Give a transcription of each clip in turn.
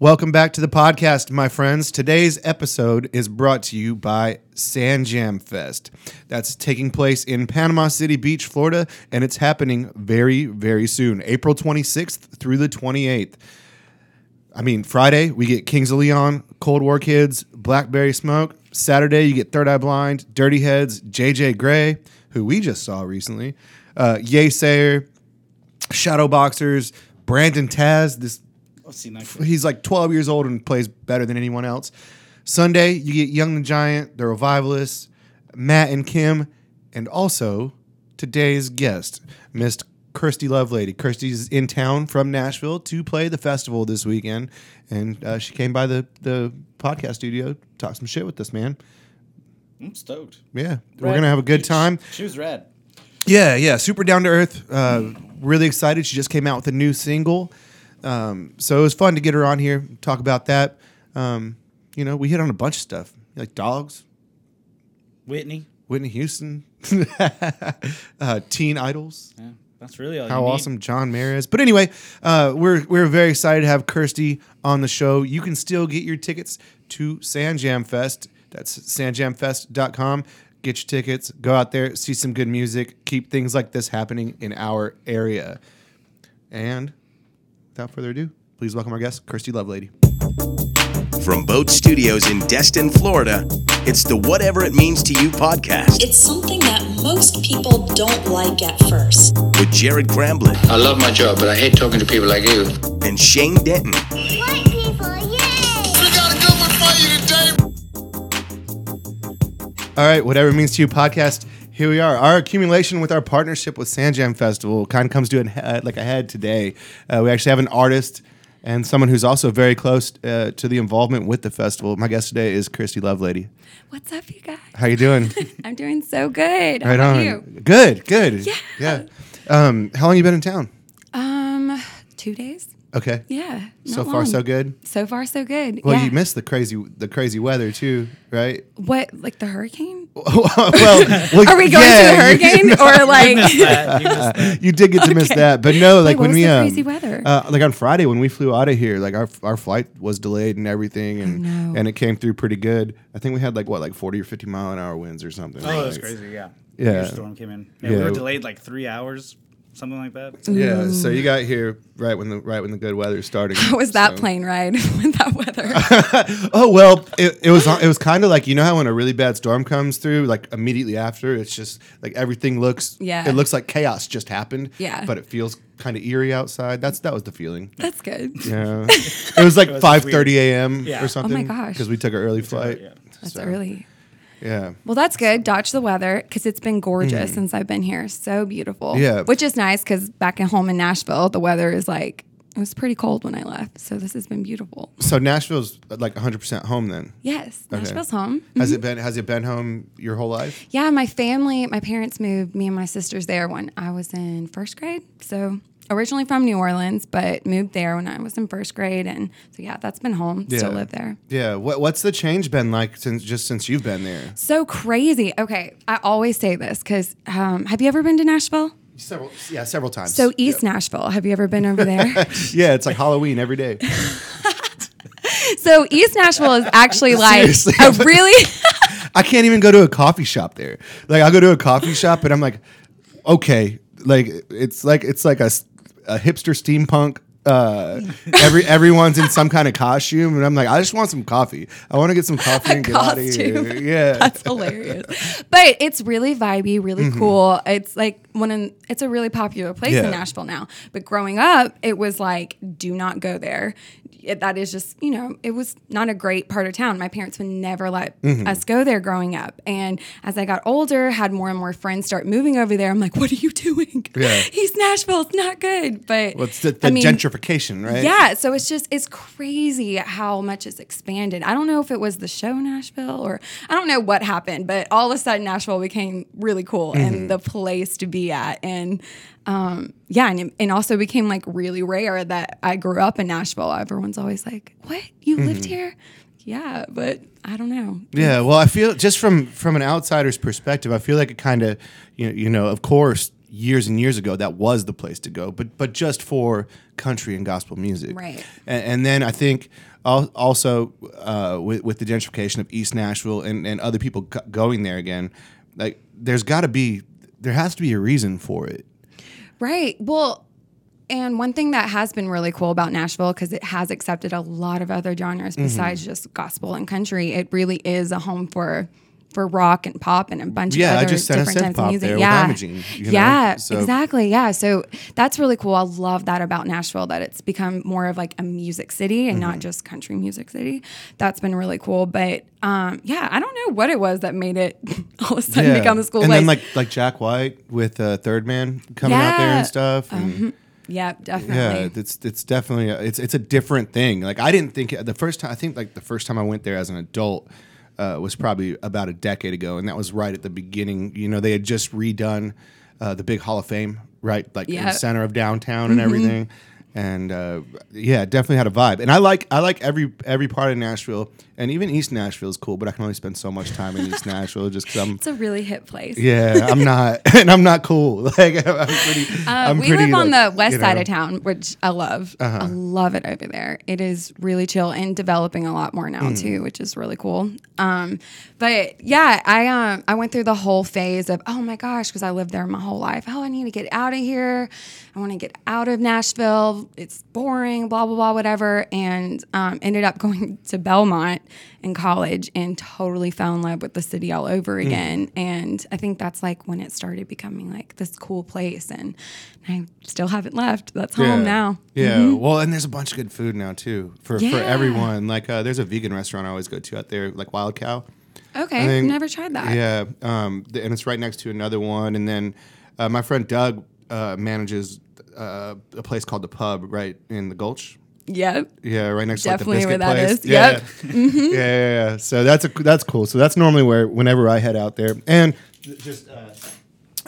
Welcome back to the podcast, my friends. Today's episode is brought to you by Sand Jam Fest. That's taking place in Panama City Beach, Florida, and it's happening very, very soon, April 26th through the 28th. I mean, Friday, we get Kings of Leon, Cold War Kids, Blackberry Smoke. Saturday, you get Third Eye Blind, Dirty Heads, JJ Grey, who we just saw recently, uh, Yeasayer, Shadow Boxers, Brandon Taz, this Let's see next. he's like 12 years old and plays better than anyone else. Sunday, you get Young the Giant, the Revivalists, Matt and Kim, and also today's guest, Miss Kirsty Lovelady. Kirsty's in town from Nashville to play the festival this weekend, and uh, she came by the the podcast studio, talk some shit with us, man. I'm stoked. Yeah, we're Rad. gonna have a good time. She was rad. Yeah, yeah, super down to earth. Uh, really excited. She just came out with a new single, um, so it was fun to get her on here talk about that. Um, you know, we hit on a bunch of stuff like dogs, Whitney. Whitney Houston, uh, teen idols. Yeah, that's really all. How you need. awesome John Mayer is. But anyway, uh, we're we're very excited to have Kirsty on the show. You can still get your tickets to Sand Jam Fest. That's sandjamfest.com. Get your tickets. Go out there, see some good music. Keep things like this happening in our area. And without further ado, please welcome our guest, Kirsty Lovelady. From Boat Studios in Destin, Florida, it's the Whatever It Means to You podcast It's something that most people don't like at first. with Jared Gramblin I love my job, but I hate talking to people like you. and Shane Denton. White people, yay! We got a good one for you today. All right, whatever it means to you podcast. Here we are. Our accumulation with our partnership with Sandjam Festival kind of comes to an he- like a head today. Uh, we actually have an artist and someone who's also very close uh, to the involvement with the festival. My guest today is Kirsty Lovelady. What's up, you guys? How you doing? I'm doing so good. How right about on. you? Good, good. Yeah. yeah. Um, how long you been in town? Um, two days. Okay. Yeah. So not far, long. so good. So far, so good. Well, yeah. you missed the crazy the crazy weather too, right? what? Like the hurricane? well, well, Are we going yeah, to the hurricane or like? That, you you did get to miss Okay. that, but no, like what when was we the um, crazy weather? uh, like on Friday when we flew out of here, like our our flight was delayed and everything, and Oh, no. and it came through pretty good. I think we had like what like forty or fifty mile an hour winds or something. Oh, that's crazy. Yeah. Yeah. Storm came in. Yeah, Yeah. We were delayed like three hours, something like that. Yeah, so you got here right when the right when the good weather started. How was that so. plane ride with that weather? Oh well, it, it was it was kind of like you know how when a really bad storm comes through, like immediately after, it's just like everything looks Yeah. it looks like chaos just happened. Yeah. but it feels kind of eerie outside. That's that was the feeling. That's good. Yeah, it was like five thirty a.m. Yeah. or something. Oh my gosh. because we took an early flight. yeah. That's So, early. Yeah, Well, that's good. Dodge the weather because it's been gorgeous since I've been here. So beautiful. Mm. Yeah. Which is nice because back at home in Nashville, the weather is like, it was pretty cold when I left. So this has been beautiful. so Nashville's like one hundred percent home then. Yes. Okay. Nashville's home. Has it been Has it been home your whole life? Yeah, my family, my parents moved me and my sisters there when I was in first grade. So originally from New Orleans, but moved there when I was in first grade, and so yeah, that's been home. Still live there. Yeah. What What's the change been like since just since you've been there? So crazy. Okay, I always say this because um, have you ever been to Nashville? Several, yeah, several times. So East Nashville. Have you ever been over there? yeah, it's like Halloween every day. so East Nashville is actually like Seriously. a really. I can't even go to a coffee shop there. Like I'll go to a coffee shop and I'm like, okay, like it's like it's like a, a hipster steampunk. Uh, every everyone's in some kind of costume, and I'm like, I just want some coffee. I want to get some coffee and get out of here. costume. Yeah, That's hilarious. But it's really vibey, really Mm-hmm. cool. It's like one in, it's a really popular place Yeah. in Nashville now. But growing up, it was like, do not go there. It, that is just, you know, it was not a great part of town. My parents would never let Mm-hmm. us go there growing up. And as I got older, had more and more friends start moving over there. I'm like, what are you doing? Yeah. East Nashville, it's not good. But What's the, the I mean, gentrification, right? yeah, so it's just it's crazy how much it's expanded. I don't know if it was the show Nashville or I don't know what happened, but all of a sudden Nashville became really cool Mm-hmm. and the place to be at. And um, yeah, and, and also became like really rare that I grew up in Nashville. Everyone's always like, "What? You lived Mm-hmm. here?" Yeah, but I don't know. Yeah, well, I feel just from from an outsider's perspective, I feel like it kind of, you know, you know, of course, years and years ago that was the place to go, but but just for country and gospel music. Right. And, and then I think also uh, with with the gentrification of East Nashville and and other people go- going there again, like there's got to be there has to be a reason for it. Right. Well, and one thing that has been really cool about Nashville, because it has accepted a lot of other genres Mm-hmm. besides just gospel and country, it really is a home for for rock and pop and a bunch Yeah, I of other just sent a different synth types of pop music. there with yeah, Imogene, you know? yeah, So- exactly. Yeah, so that's really cool. I love that about Nashville that it's become more of like a music city and Mm-hmm. not just country music city. That's been really cool. But um, yeah, I don't know what it was that made it all of a sudden become a school and place. then like like Jack White with uh, Third Man coming out there and stuff. And, yeah, definitely. Yeah, it's it's definitely a, it's it's a different thing. Like I didn't think the first time I think like the first time I went there as an adult uh, was probably about a decade ago, and that was right at the beginning. You know, they had just redone uh, the big Hall of Fame, right, like in the center of downtown and everything. And uh, yeah, definitely had a vibe. And I like I like every every part of Nashville, and even East Nashville is cool. But I can only spend so much time in East Nashville just because I'm it's a really hit place. yeah, I'm not, and I'm not cool. Like I'm pretty. Uh, I'm we pretty, live on like, the west side know. Uh-huh. of town, which I love. I love it over there. It is really chill and developing a lot more now too, which is really cool. Um, but yeah, I um I went through the whole phase of oh my gosh, because I lived there my whole life. Oh, I need to get out of here. I want to get out of Nashville. It's boring. Blah blah blah, whatever. And um, ended up going to Belmont in college and totally fell in love with the city all over Hmm. again. And I think that's like when it started becoming like this cool place. And I still haven't left. That's home now. Yeah. Well, and there's a bunch of good food now too for for everyone. Like uh, there's a vegan restaurant I always go to out there, like Wild Cow. Okay, I've never tried that. Yeah. Um, th- and it's right next to another one. And then uh, my friend Doug uh, manages uh, a place called the Pub right in the Gulch. Yep. Yeah, right next Definitely to where like the that place. is. Yeah, Yep. Mm-hmm. yeah, yeah, yeah. So that's a that's cool. So that's normally where whenever I head out there, and just uh,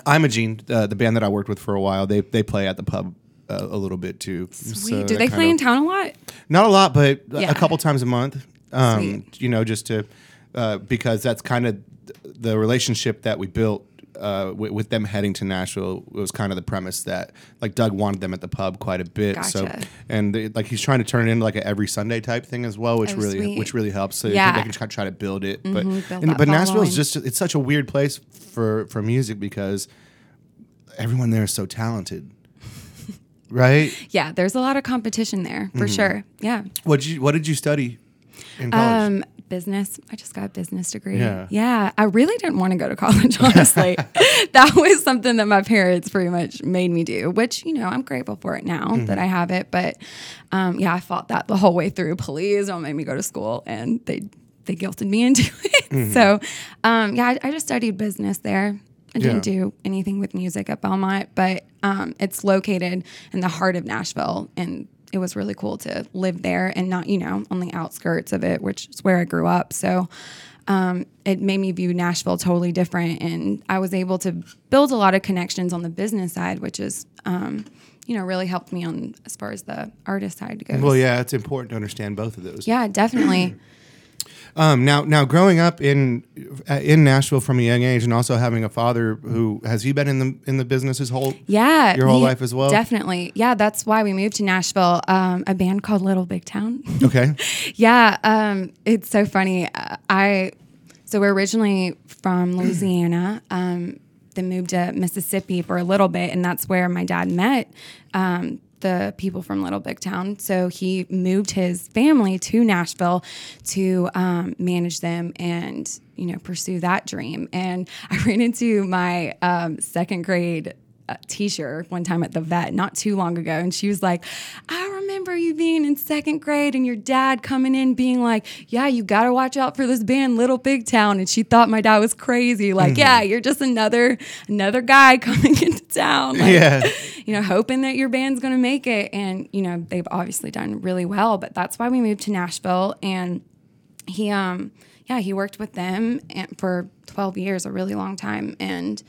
Imogene, uh, the band that I worked with for a while, they they play at the pub uh, a little bit too. Sweet. So Do they play of- in town a lot? Not a lot, but Yeah. a couple times a month. Um, you know, just to uh, because that's kind of the relationship that we built uh, with, with them heading to Nashville. It was kind of the premise that like Doug wanted them at the pub quite a bit. So and they, like he's trying to turn it into like a every Sunday type thing as well, which Oh, really sweet. which really helps. So Yeah. Mm-hmm. they can try, try to build it. But build and- but Nashville is just it's such a weird place for for music because everyone there is so talented. Right? Yeah, there's a lot of competition there for sure. Yeah. What did you What did you study in college? Um, business. I just got a business degree. Yeah. Yeah. I really didn't want to go to college, honestly. that was something that my parents pretty much made me do, which, you know, I'm grateful for it now Mm-hmm. that I have it. But um, yeah, I fought that the whole way through. Please don't make me go to school. And they they guilted me into it. Mm-hmm. So um, yeah, I, I just studied business there. I didn't Yeah. do anything with music at Belmont, but um, it's located in the heart of Nashville, and it was really cool to live there and not, you know, on the outskirts of it, which is where I grew up. So um, it made me view Nashville totally different, and I was able to build a lot of connections on the business side, which is, um, you know, really helped me on as far as the artist side goes. Well, yeah, it's important to understand both of those. yeah, definitely. Um, now, now, growing up in uh, in Nashville from a young age, and also having a father who has he been in the in the business his whole Yeah, your whole life as well. Definitely, yeah. That's why we moved to Nashville. Um, a band called Little Big Town. Okay. Yeah, um, it's so funny. Uh, I so we're originally from Louisiana, um, then moved to Mississippi for a little bit, and that's where my dad met um, the people from Little Big Town. So he moved his family to Nashville to um, manage them and you know pursue that dream. And I ran into my um, second grade uh, teacher one time at the vet not too long ago and she was like i remember you being in second grade and your dad coming in being like yeah you gotta watch out for this band little big town and she thought my dad was crazy like yeah you're just another another guy coming into town like, Yeah. you know hoping that your band's gonna make it and you know they've obviously done really well but that's why we moved to nashville and he um yeah he worked with them and for 12 years a really long time and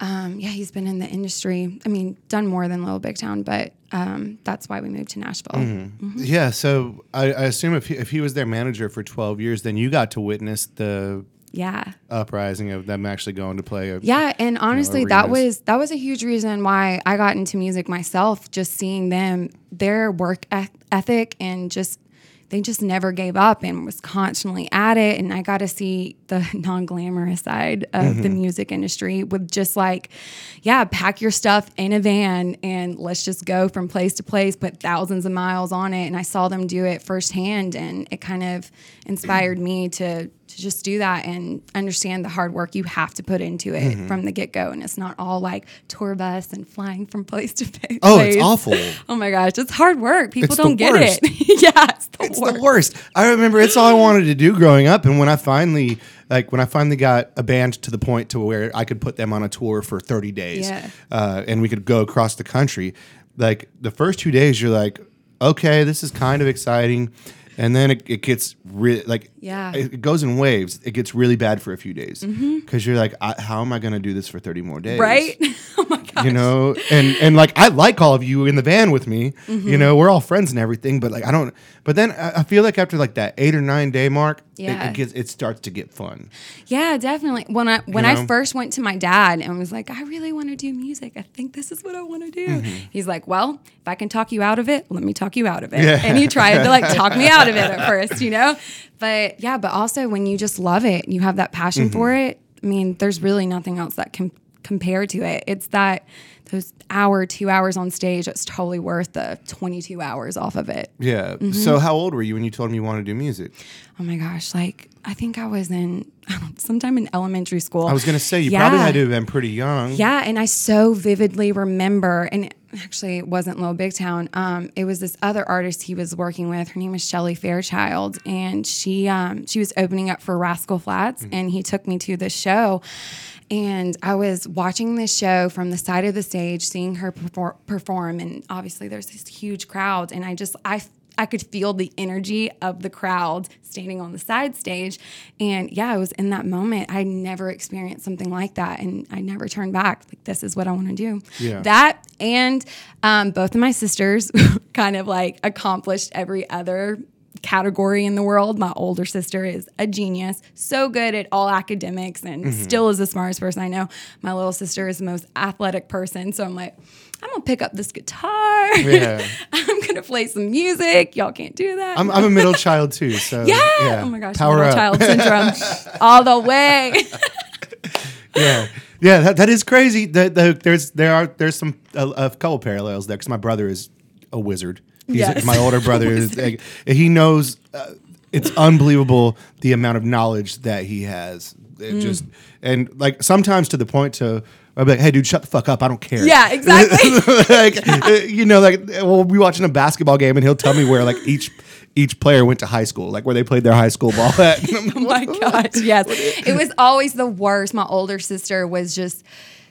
um, yeah he's been in the industry i mean done more than little big town but um, that's why we moved to nashville Mm-hmm. Yeah. So I, I assume if he, if he was their manager for twelve years, then you got to witness the yeah. uprising of them actually going to play. A, Yeah, and honestly, that was that was a huge reason why I got into music myself. Just seeing them, their work ethic, and just they just never gave up and was constantly at it. And I got to see the non glamorous side of the mm-hmm. music industry with just like, yeah, pack your stuff in a van and let's just go from place to place, put thousands of miles on it. And I saw them do it firsthand, and it kind of inspired me to to just do that and understand the hard work you have to put into it from the get go. And it's not all like tour bus and flying from place to place. Oh, it's awful. Oh my gosh, it's hard work. People It's don't get worst. it. yeah, it's the It's worst. the worst. I remember it's all I wanted to do growing up, and when I finally, like, when I finally got a band to the point to where I could put them on a tour for thirty days, Yeah. uh, and we could go across the country. Like the first two days, you're like, okay, this is kind of exciting, and then it, it gets really like, Yeah. it, goes in waves. It gets really bad for a few days because you're like, I, how am I going to do this for thirty more days? Right? oh my gosh. you know and and like i like all of you in the van with me Mm-hmm. you know we're all friends and everything but like i don't but then i, I feel like after like that eight or nine day mark Yeah. it, gets it starts to get fun Yeah, definitely. When I when You I first went to my dad and was like, I really want to do music. I think this is what I want to do. Mm-hmm. He's like, Well, if I can talk you out of it, let me talk you out of it. And he tried to like talk me out of it at first, you know. But yeah, but also when you just love it, and you have that passion Mm-hmm. for it. I mean, there's really nothing else that can compare to it. It's that those hour, two hours on stage. It's totally worth the 22 hours off of it. yeah Mm-hmm. so how old were you when you told me you wanted to do music Oh my gosh, like I think I was in I don't know, sometime in elementary school. i was going to say you probably had to have been pretty young Yeah, and I so vividly remember, and actually it wasn't Little Big Town. Um, it was this other artist he was working with. Her name was Shelley Fairchild, and she um, she was opening up for Rascal Flatts, and he took me to this show. And I was watching this show from the side of the stage, seeing her perfor- perform, and obviously there's this huge crowd, and I just I I could feel the energy of the crowd standing on the side stage. And yeah, it was in that moment. I never experienced something like that. And I never turned back. Like, this is what I want to do. Yeah. That and um, both of my sisters kind of like accomplished every other category in the world. My older sister is a genius, so good at all academics and mm-hmm. still is the smartest person I know. My little sister is the most athletic person. So I'm like, I'm gonna pick up this guitar. Yeah. I'm gonna play some music. Y'all can't do that. I'm, I'm a middle child too so yeah. Oh my gosh. power middle up child syndrome all the way. yeah yeah that, that is crazy that the, there's there are there's some a, a couple parallels there because my brother is a wizard He's Yes. my older brother is like, he knows uh, it's unbelievable the amount of knowledge that he has it Mm. just and like sometimes to the point to I'd be like, hey, dude, shut the fuck up. I don't care. yeah, exactly. like, uh, you know, like we'll be watching a basketball game and he'll tell me where like each each player went to high school, like where they played their high school ball at. oh my gosh, yes. It was always the worst. My older sister was just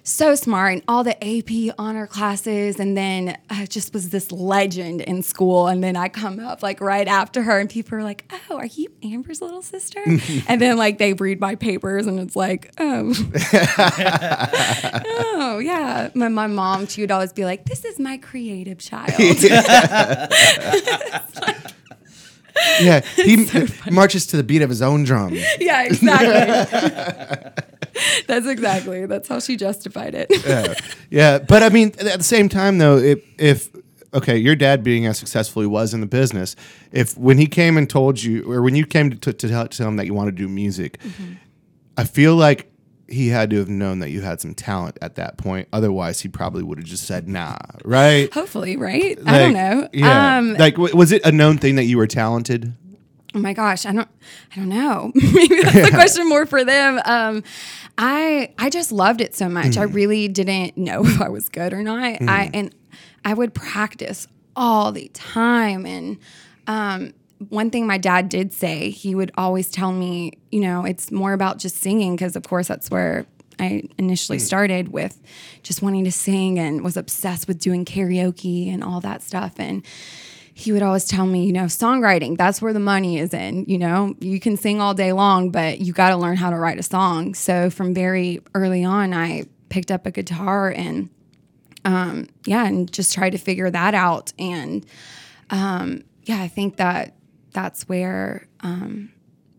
so smart in all the AP honor classes and then uh, just was this legend in school. And then I come up like right after her and people are like, oh, are you Amber's little sister? and then like they read my papers and it's like, oh. oh, yeah. My, my mom, she would always be like, this is my creative child. yeah, he marches to the beat of his own drum. yeah, exactly. That's exactly. That's how she justified it. yeah, yeah. But I mean, at the same time, though, if, if okay, your dad being as successful he was in the business, if when he came and told you, or when you came to, to, tell, tell him that you want to do music, I feel like he had to have known that you had some talent at that point. Otherwise, he probably would have just said, "Nah," right? Hopefully, right? I don't know. Yeah. Um, like, w- was it a known thing that you were talented? oh my gosh, I don't, I don't know. Maybe that's a question more for them. Um, I, I just loved it so much. I mm. really didn't know if I was good or not. I mm. and I would practice all the time. And um, one thing my dad did say, he would always tell me, you know, it's more about just singing because, of course, that's where I initially mm. started with just wanting to sing and was obsessed with doing karaoke and all that stuff. And he would always tell me, you know, songwriting, that's where the money is in. You know, you can sing all day long, but you got to learn how to write a song. So from very early on, I picked up a guitar and, um, yeah, and just tried to figure that out. And, um, yeah, I think that that's where, um,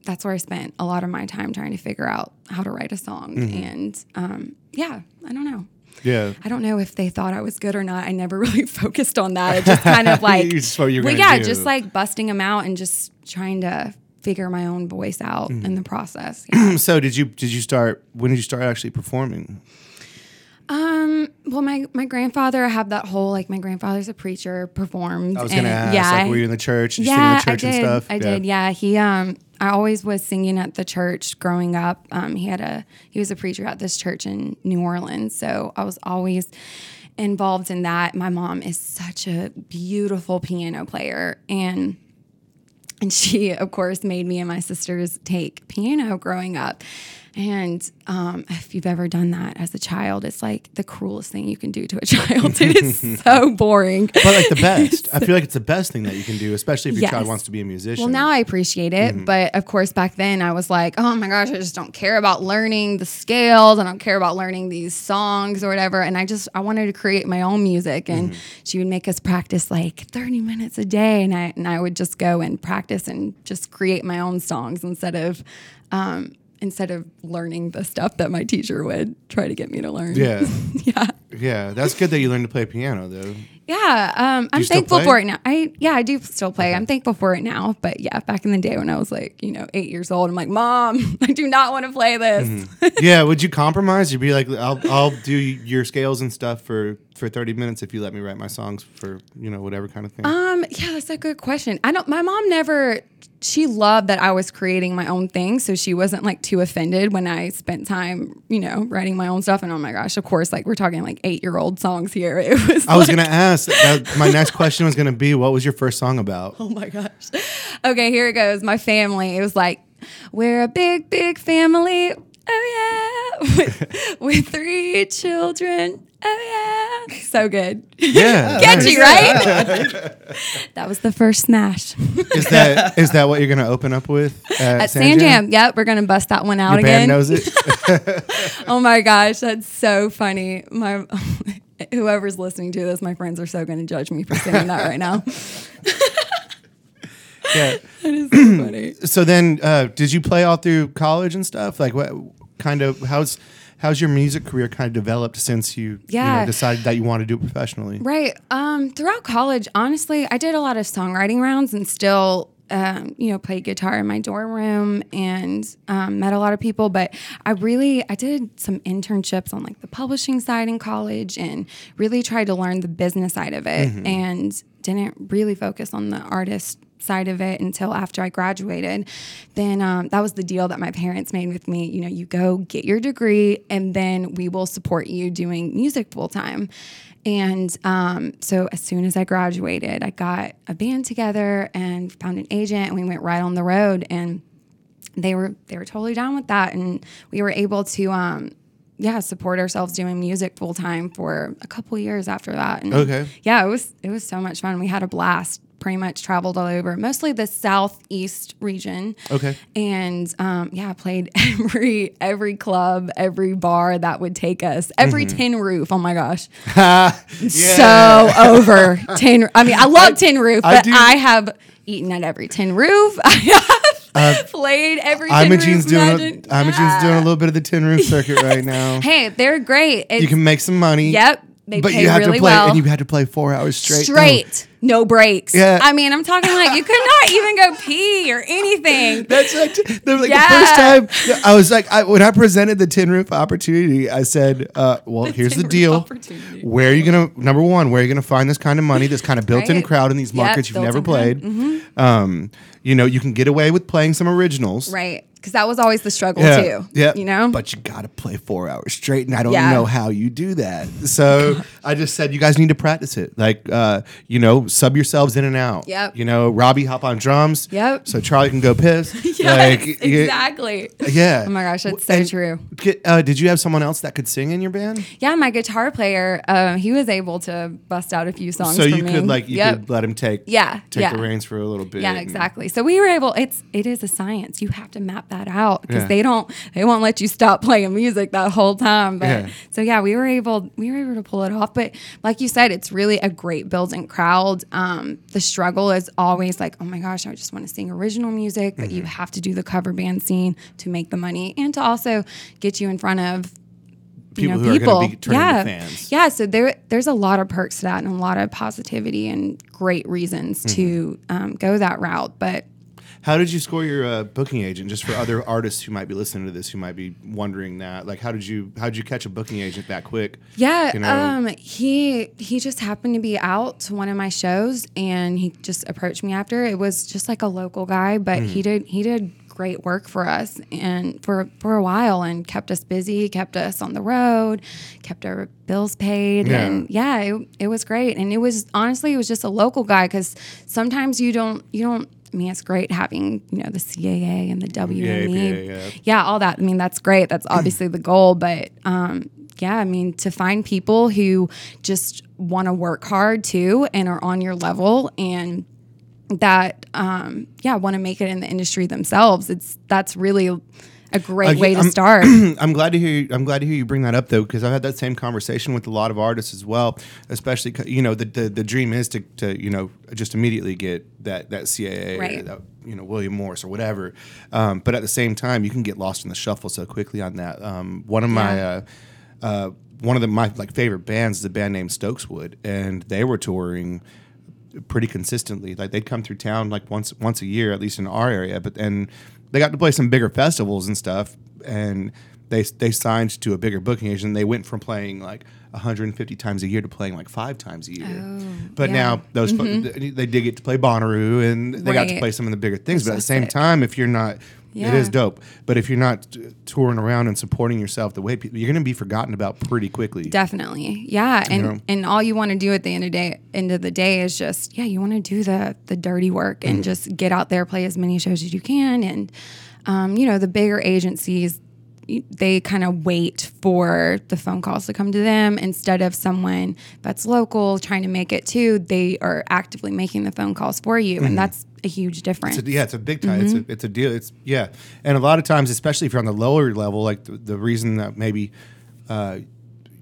that's where I spent a lot of my time trying to figure out how to write a song. Mm-hmm. And um, yeah, I don't know. Yeah. I don't know if they thought I was good or not. I never really focused on that. It just kind of like, You what you were well, yeah, do. just like busting them out and just trying to figure my own voice out Mm-hmm. in the process. Yeah. So did you did you start when did you start actually performing? um, well, my my grandfather, I have that whole like my grandfather's a preacher, performed. I was gonna and, ask, Yeah, like, were you in the church? Yeah, the church I did. and stuff? I did. Yeah, he um, I always was singing at the church growing up. Um, he had a he was a preacher at this church in New Orleans, so I was always involved in that. My mom is such a beautiful piano player, and and she of course made me and my sisters take piano growing up. And um, if you've ever done that as a child, it's like the cruelest thing you can do to a child. It is so boring. But like the best. I feel like it's the best thing that you can do, especially if your child wants to be a musician. Well, now I appreciate it, Mm-hmm. but of course, back then I was like, oh my gosh, I just don't care about learning the scales. I don't care about learning these songs or whatever. And I just I wanted to create my own music, and Mm-hmm. she would make us practice like thirty minutes a day, and I and I would just go and practice and just create my own songs instead of. Um, Instead of learning the stuff that my teacher would try to get me to learn. Yeah. yeah. Yeah. That's good that you learned to play piano though. Yeah, um, I'm thankful for it now. I yeah, I do still play. I'm thankful for it now. But yeah, back in the day when I was like, you know, eight years old, I'm like, Mom, I do not want to play this. Mm-hmm. yeah, would you compromise? You'd be like, I'll I'll do your scales and stuff for for 30 minutes if you let me write my songs for, you know, whatever kind of thing. Um, yeah, that's a good question. I don't. My mom never. She loved that I was creating my own thing, so she wasn't like too offended when I spent time, you know, writing my own stuff. And oh my gosh, of course, like we're talking like eight year old songs here. It was. I was gonna ask. That, my next question was gonna be, what was your first song about? Oh my gosh. Okay, here it goes. My family. It was like, we're a big, big family. Oh yeah. With, with three children. Oh yeah. So good. Yeah, Catchy, nice. right? that was the first smash. Is that is that what you're gonna open up with at, At Sand Jam. Yep, we're gonna bust that one out Your again. band knows it. Oh my gosh, that's so funny. My whoever's listening to this, my friends are so gonna judge me for saying that right now. yeah. It's so funny. So then, uh, did you play all through college and stuff? Like, what kind of how's how's your music career kind of developed since you, you know, decided that you want to do it professionally? Right. Um, throughout college, honestly, I did a lot of songwriting rounds and still, um, you know, played guitar in my dorm room and um, met a lot of people. But I really, I did some internships on like the publishing side in college and really tried to learn the business side of it and didn't really focus on the artist side of it until after I graduated. Then um, that was the deal that my parents made with me. You know, you go get your degree, and then we will support you doing music full time. And um, so as soon as I graduated, I got a band together and found an agent, and we went right on the road. And they were they were totally down with that, and we were able to. Um, yeah, support ourselves doing music full time for a couple years after that. And Okay. yeah, it was it was so much fun. We had a blast. Pretty much traveled all over, mostly the southeast region. Okay. And um, yeah, played every every club, every bar that would take us, every Mm-hmm. tin roof. Oh my gosh, Yeah. so over tin. I mean, I love tin roof, I but do- I have eaten at every tin roof. I have played every Imogene's doing imagine- a, Imogene's doing a little bit of the tin roof circuit right now. Hey, they're great. It's, you can make some money. Yep, they but you have really to play, well. and you had to play four hours straight. straight, no breaks. Yeah. I mean, I'm talking like you could not even go pee or anything. That's like, the, like Yeah. the first time I was like, I, when I presented the tin roof opportunity, I said, uh, "Well, here's the deal. Where are you gonna number one? Where are you gonna find this kind of money? This kind of built-in Right. crowd in these Yep, markets you've never played. Um, you know, you can get away with playing some originals, Right. Because that was always the struggle Yeah, too. yeah. You know? but you got to play four hours straight, and I don't Yeah. know how you do that. So I just said you guys need to practice it. Like, uh, you know, sub yourselves in and out. Yep. You know, Robbie hop on drums. Yep. So Charlie can go piss. yes, Like, exactly. Yeah. Oh my gosh, that's so And true. get- Uh, did you have someone else that could sing in your band? Yeah, my guitar player, uh, he was able to bust out a few songs. so for you me. could like you Yep. could let him take Yeah, take yeah. the reins for a little bit. Yeah, exactly. So we were able. It's it is a science. You have to map cut that out because Yeah. they don't they won't let you stop playing music that whole time. But Yeah. so yeah, we were able we were able to pull it off. But like you said, it's really a great building crowd. Um, the struggle is always like, oh my gosh, I just want to sing original music, but Mm-hmm. you have to do the cover band scene to make the money and to also get you in front of you People know, who people. yeah. to fans. Yeah. So there, there's a lot of perks to that and a lot of positivity and great reasons to Mm-hmm. um, go that route. But How did you score your uh, booking agent? Just for other artists who might be listening to this, who might be wondering that, like, how did you how did you catch a booking agent that quick? yeah, You know? um, he he just happened to be out to one of my shows and he just approached me after. It was just like a local guy, but Mm. he did he did great work for us and for for a while and kept us busy, kept us on the road, kept our bills paid, Yeah. and yeah, it, it was great. And it was honestly, it was just a local guy because sometimes you don't you don't. I mean, it's great having you know the CAA and the WME, yeah, yeah. yeah, all that. I mean, that's great. That's obviously the goal, but um, yeah, I mean, to find people who just want to work hard too and are on your level and that um, yeah want to make it in the industry themselves. It's that's really a great Uh, way to I'm- start. I'm glad to hear. You, I'm glad to hear you bring that up though, because I've had that same conversation with a lot of artists as well. Especially, you know, the, the the dream is to, to you know just immediately get that that CAA Right. that, you know William Morris or whatever. Um, but at the same time, you can get lost in the shuffle so quickly on that. Um, one of my Yeah. uh, uh, one of the, my like favorite bands is a band named Stokeswood, and they were touring pretty consistently. Like they'd come through town like once once a year, at least in our area. But and they got to play some bigger festivals and stuff. And they they signed to a bigger booking agent. They went from playing like 150 times a year to playing like five times a year. Oh, but yeah. now those fo- mm-hmm. they did get to play Bonnaroo and they got to play some of the bigger things. but at the same sick. time, if you're not It Yeah. is dope, but if you're not t- touring around and supporting yourself the way people, you're going to be forgotten about pretty quickly. Definitely. Yeah. And know? and all you want to do at the end of day end of the day is just, yeah, you want to do the the dirty work Mm. and just get out there, play as many shows as you can. And um, you know, the bigger agencies they kind of wait for the phone calls to come to them instead of someone that's local trying to make it too. They are actively making the phone calls for you, and that's a huge difference. Mm-hmm. It's a, yeah, it's a big time. Mm-hmm. It's a it's a deal. It's yeah, and a lot of times, especially if you're on the lower level, like the, the reason that maybe, uh,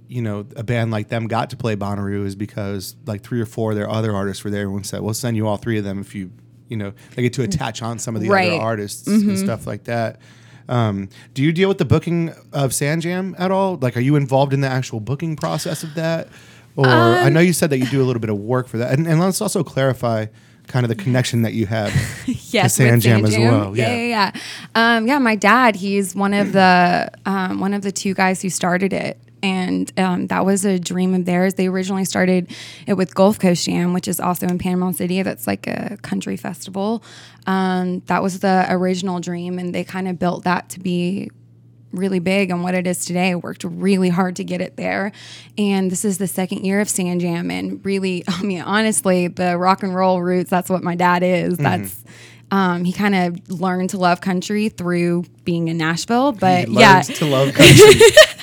you know, a band like them got to play Bonnaroo is because like three or four of their other artists were there. Everyone said, "We'll send you all three of them if you, you know, they get to attach on some of the Right. other artists and stuff like that." Um, do you deal with the booking of Sandjam at all? Like, are you involved in the actual booking process of that? Or I know you said that you do a little bit of work for that, and, and let's also clarify kind of the connection that you have yes, to with Sand Jam as well. Yeah, yeah, yeah. Um, yeah, my dad, he's one of the um, one of the two guys who started it. And um, that was a dream of theirs. They originally started it with Gulf Coast Jam, which is also in Panama City. That's like a country festival. Um, that was the original dream, and they kind of built that to be really big and what it is today. Worked really hard to get it there. And this is the second year of Sand Jam. And really, I mean, honestly, the rock and roll roots, that's what my dad Mm-hmm. is. That's um, he kind of learned to love country through being in Nashville. But yeah. to love country.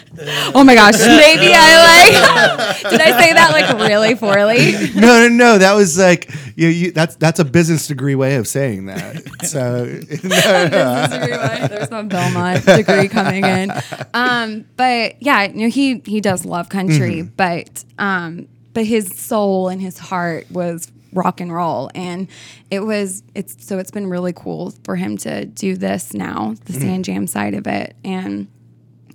Oh my gosh. Maybe I like did I say that like really poorly? no, no, no. That was like you, you. That's that's a business degree way of saying that. So There's some Belmont degree coming in. Um, but yeah, you know, he he does love country, Mm-hmm. but um, but his soul and his heart was rock and roll, and it was it's so it's been really cool for him to do this now, the Mm-hmm. sand jam side of it, and.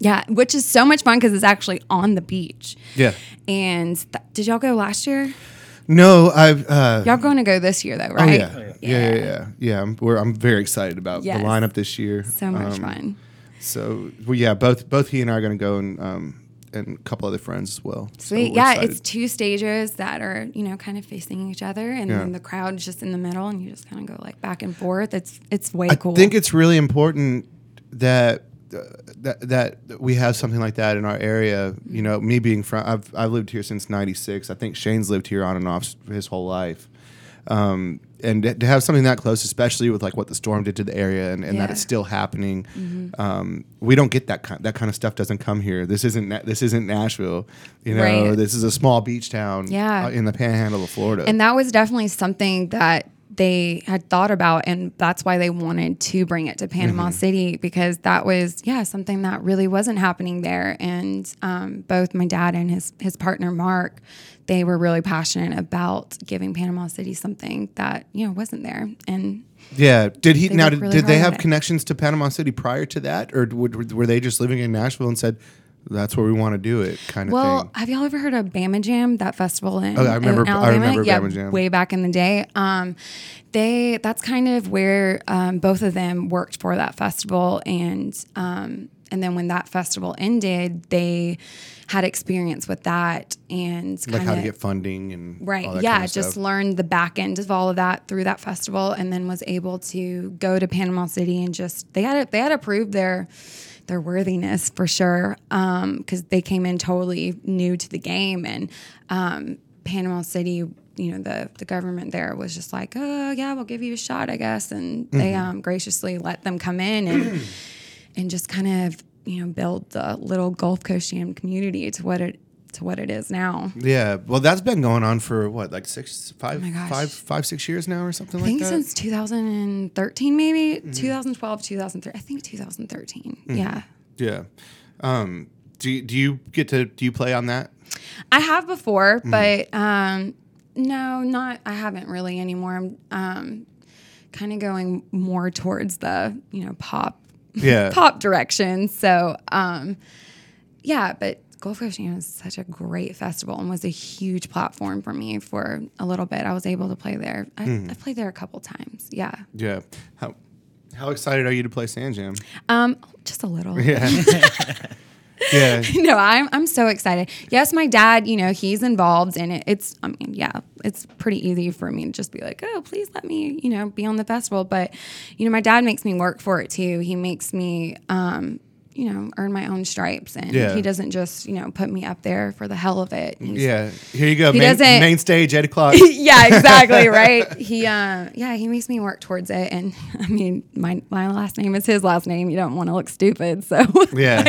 Yeah, which is so much fun because it's actually on the beach. Yeah. And th- did y'all go last year? no, I've. Uh, Y'all going to go this year though, oh right? yeah. yeah, yeah, yeah, yeah. I'm, I'm very excited about Yes. the lineup this year. So much Um, fun. So well, yeah, both both he and I are going to go and um and a couple other friends as well. So Sweet. we're yeah, excited. it's two stages that are, you know, kind of facing each other and Yeah. then the crowd is just in the middle and you just kind of go like back and forth. It's it's way I cool. I think it's really important that that that we have something like that in our area. You know, me being from I've I've lived here since '96. I think Shane's lived here on and off his whole life. Um, and to have something that close, especially with like what the storm did to the area, and, and that Yeah. Mm-hmm. it's still happening, um, we don't get that kind. That kind of stuff doesn't come here. This isn't this isn't Nashville. You know, Right. this is a small beach town. Yeah. uh, in the Panhandle of Florida. and that was definitely something that they had thought about and that's why they wanted to bring it to Panama City because that was yeah something that really wasn't happening there and um, both my dad and his his partner Mark they were really passionate about giving Panama City something that you know wasn't there and Yeah. Did he now? Did, really did they have connections to Panama City prior to that, or would, were they just living in Nashville and said, "That's where we want to do it"? Kind of Well, thing. have y'all ever heard of Bama Jam, that festival in, Oh, I remember- in I Alabama? remember yeah, Bama Jam. way back in the day. Um, they that's kind of where um, both of them worked for that festival, and um, and then when that festival ended, they had experience with that and Like kinda, how to get funding and Right. all that Yeah. kind of just stuff. learned the back end of all of that through that festival, and then was able to go to Panama City and just they had they had to prove their their worthiness for sure because they came in totally new to the game and um, Panama City. You know the the government there was just like, oh yeah, we'll give you a shot, I guess, and they Mm-hmm. um, graciously let them come in and and just kind of you know build the little Gulf Coast Jam community to what it to what it is now. Yeah. Well, that's been going on for what, like six, five, Oh five, five, six years now, or something I like that. I think since 2013, maybe Mm-hmm. 2012, 2003. I think 2013. Yeah, yeah. Um, do you, do you get to do you play on that? I have before, Mm-hmm. but um, no, not. I haven't really anymore. I'm um, kind of going more towards the you know pop, Yeah. pop direction. So um, yeah, but. Gulf Coast Jam is such a great festival and was a huge platform for me for a little bit. I was able to play there. I, Mm-hmm. I played there a couple times. Yeah. Yeah. How how excited are you to play Sand Jam? Um, just a little. Yeah. yeah. no, I'm I'm so excited. Yes, my dad, you know, he's involved in it. It's I mean, yeah, it's pretty easy for me to just be like, "Oh, please let me, you know, be on the festival." But, you know, my dad makes me work for it too. He makes me um you know, earn my own stripes, and Yeah. he doesn't just, you know, put me up there for the hell of it. He's- Yeah. Here you go. He Main, doesn't- main stage, eight o'clock. yeah, exactly, right. He, uh, yeah, he makes me work towards it, and I mean, my my last name is his last name. You don't want to look stupid, so Yeah.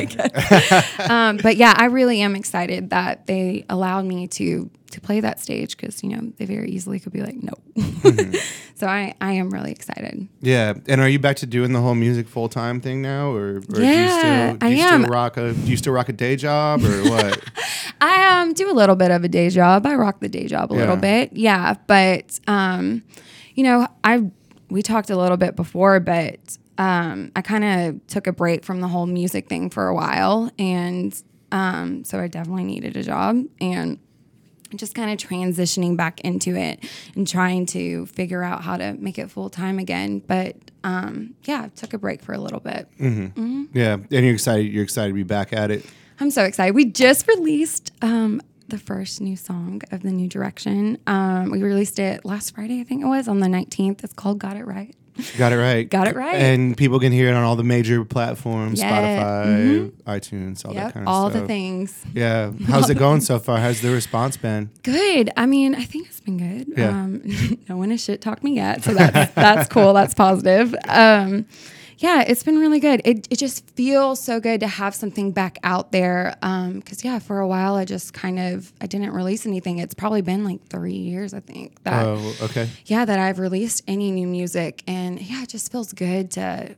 Um, but yeah, I really am excited that they allowed me to to play that stage because you know they very easily could be like, nope. so I I am really excited. Yeah, and are you back to doing the whole music full time thing now, or, or do you Yeah, still do I you am. still rock a do you still rock a day job or what? I um do a little bit of a day job. I rock the day job a little bit. Yeah, but um you know, I we talked a little bit before, but um I kind of took a break from the whole music thing for a while and um so I definitely needed a job and just kind of transitioning back into it and trying to figure out how to make it full time again. But um, yeah, took a break for a little bit. yeah, and you're excited. You're excited to be back at it. I'm so excited. We just released um, the first new song of the new direction. Um, we released it last Friday, I think it was, on the 19th. It's called Got It Right. Got it right. Got it right. And people can hear it on all the major platforms: Yeah, Spotify, iTunes, all that kind of all stuff. All the things. Yeah. How's it going so far? How's the response been? Good. I mean, I think it's been good. Yeah. Um, no one has shit talked me yet, so that's that's cool. That's positive. Um, yeah, it's been really good. It it just feels so good to have something back out there. Um, because yeah, for a while I just kind of I didn't release anything. It's probably been like three years, I think. That Oh, okay. yeah, that I've released any new music, and yeah, it just feels good to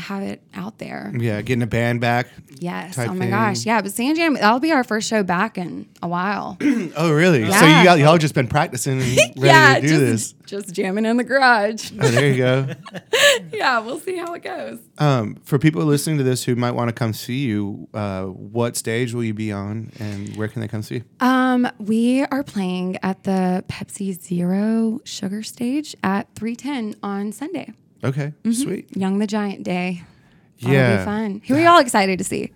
have it out there. Yeah, getting a band back. Yes. Oh my thing. gosh. Yeah, but Sand Jam, that'll be our first show back in a while. Oh, really? So you got y'all just been practicing and ready yeah, to do just, this. just jamming in the garage. Oh, there you go. yeah, we'll see how it goes. Um, for people listening to this who might want to come see you, uh, what stage will you be on, and where can they come see? Um, we are playing at the Pepsi Zero Sugar Stage at 310 on Sunday. Okay, sweet. Young the Giant Day. Yeah. be fun. Who are y'all excited to see?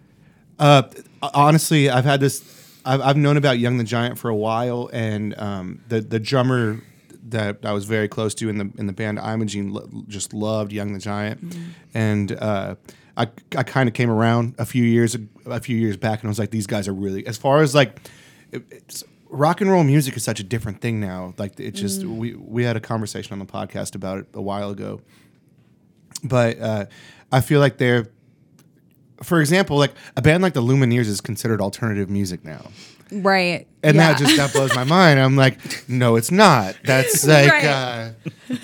Uh, honestly, I've had this. I've, I've known about Young the Giant for a while, and um, the the drummer that I was very close to in the in the band Imogene lo- just loved Young the Giant, and uh, I I kind of came around a few years a few years back, and I was like, these guys are really as far as like. It, it's, Rock and roll music is such a different thing now. Like it just we we had a conversation on the podcast about it a while ago, but uh, I feel like they're for example, like a band like the Lumineers is considered alternative music now. Right. And yeah. that just that blows my mind. I'm like, no, it's not. That's like, Right. uh,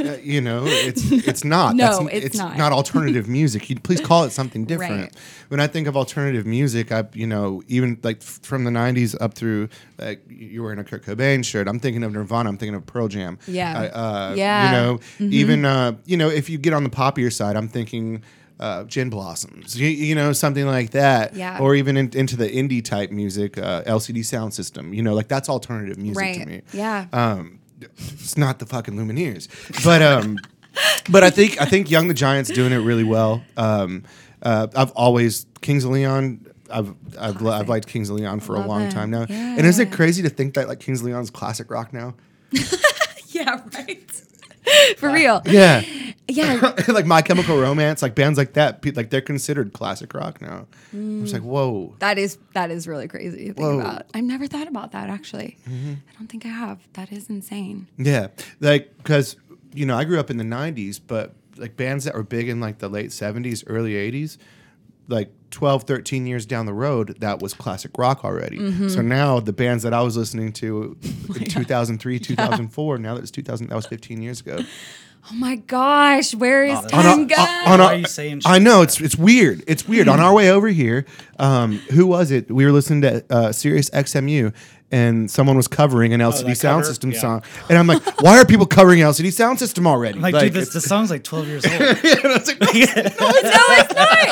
uh, you know, it's it's not. No, That's, it's not. alternative music. You please call it something different. Right. When I think of alternative music, I you know even like from the '90s up through like you were in a Kurt Cobain shirt. I'm thinking of Nirvana. I'm thinking of Pearl Jam. Yeah. I, uh, Yeah. You know, Mm-hmm. even uh, you know if you get on the poppier side, I'm thinking. Uh, Gin Blossoms, you, you know, something like that, Yeah. or even in, into the indie type music, uh, LCD Sound System, you know, like that's alternative music to me Yeah. um, it's not the fucking Lumineers, but um, but I think I think Young the Giant's doing it really well. Um, uh, I've always Kings of Leon. I've I've, I've liked Kings of Leon for a long time now. And is it crazy to think that like Kings of Leon's classic rock now? yeah. Right. For real. Yeah, Yeah. like My Chemical Romance, like bands like that, pe- like they're considered classic rock now. I'm just like, whoa. That is that is really crazy to think Whoa. about. I've never thought about that actually. Mm-hmm. I don't think I have. That is insane. Yeah, like because you know I grew up in the '90s, but like bands that were big in like the late '70s, early '80s, like 12, 13 years down the road, that was classic rock already. Mm-hmm. So now the bands that I was listening to in 2003, 2004, now that it's 2000, that was 15 years ago. Oh my gosh, where is that's- On time our- go? on Why are you saying I know it's it's weird. It's weird. On our way over here, um, who was it? We were listening to uh, Sirius XMU, and someone was covering an LCD Oh, Sound cover? System Yeah. song, and I'm like, why are people covering LCD Soundsystem already? Like, dude, this, the song's like 12 years old. no, it's not.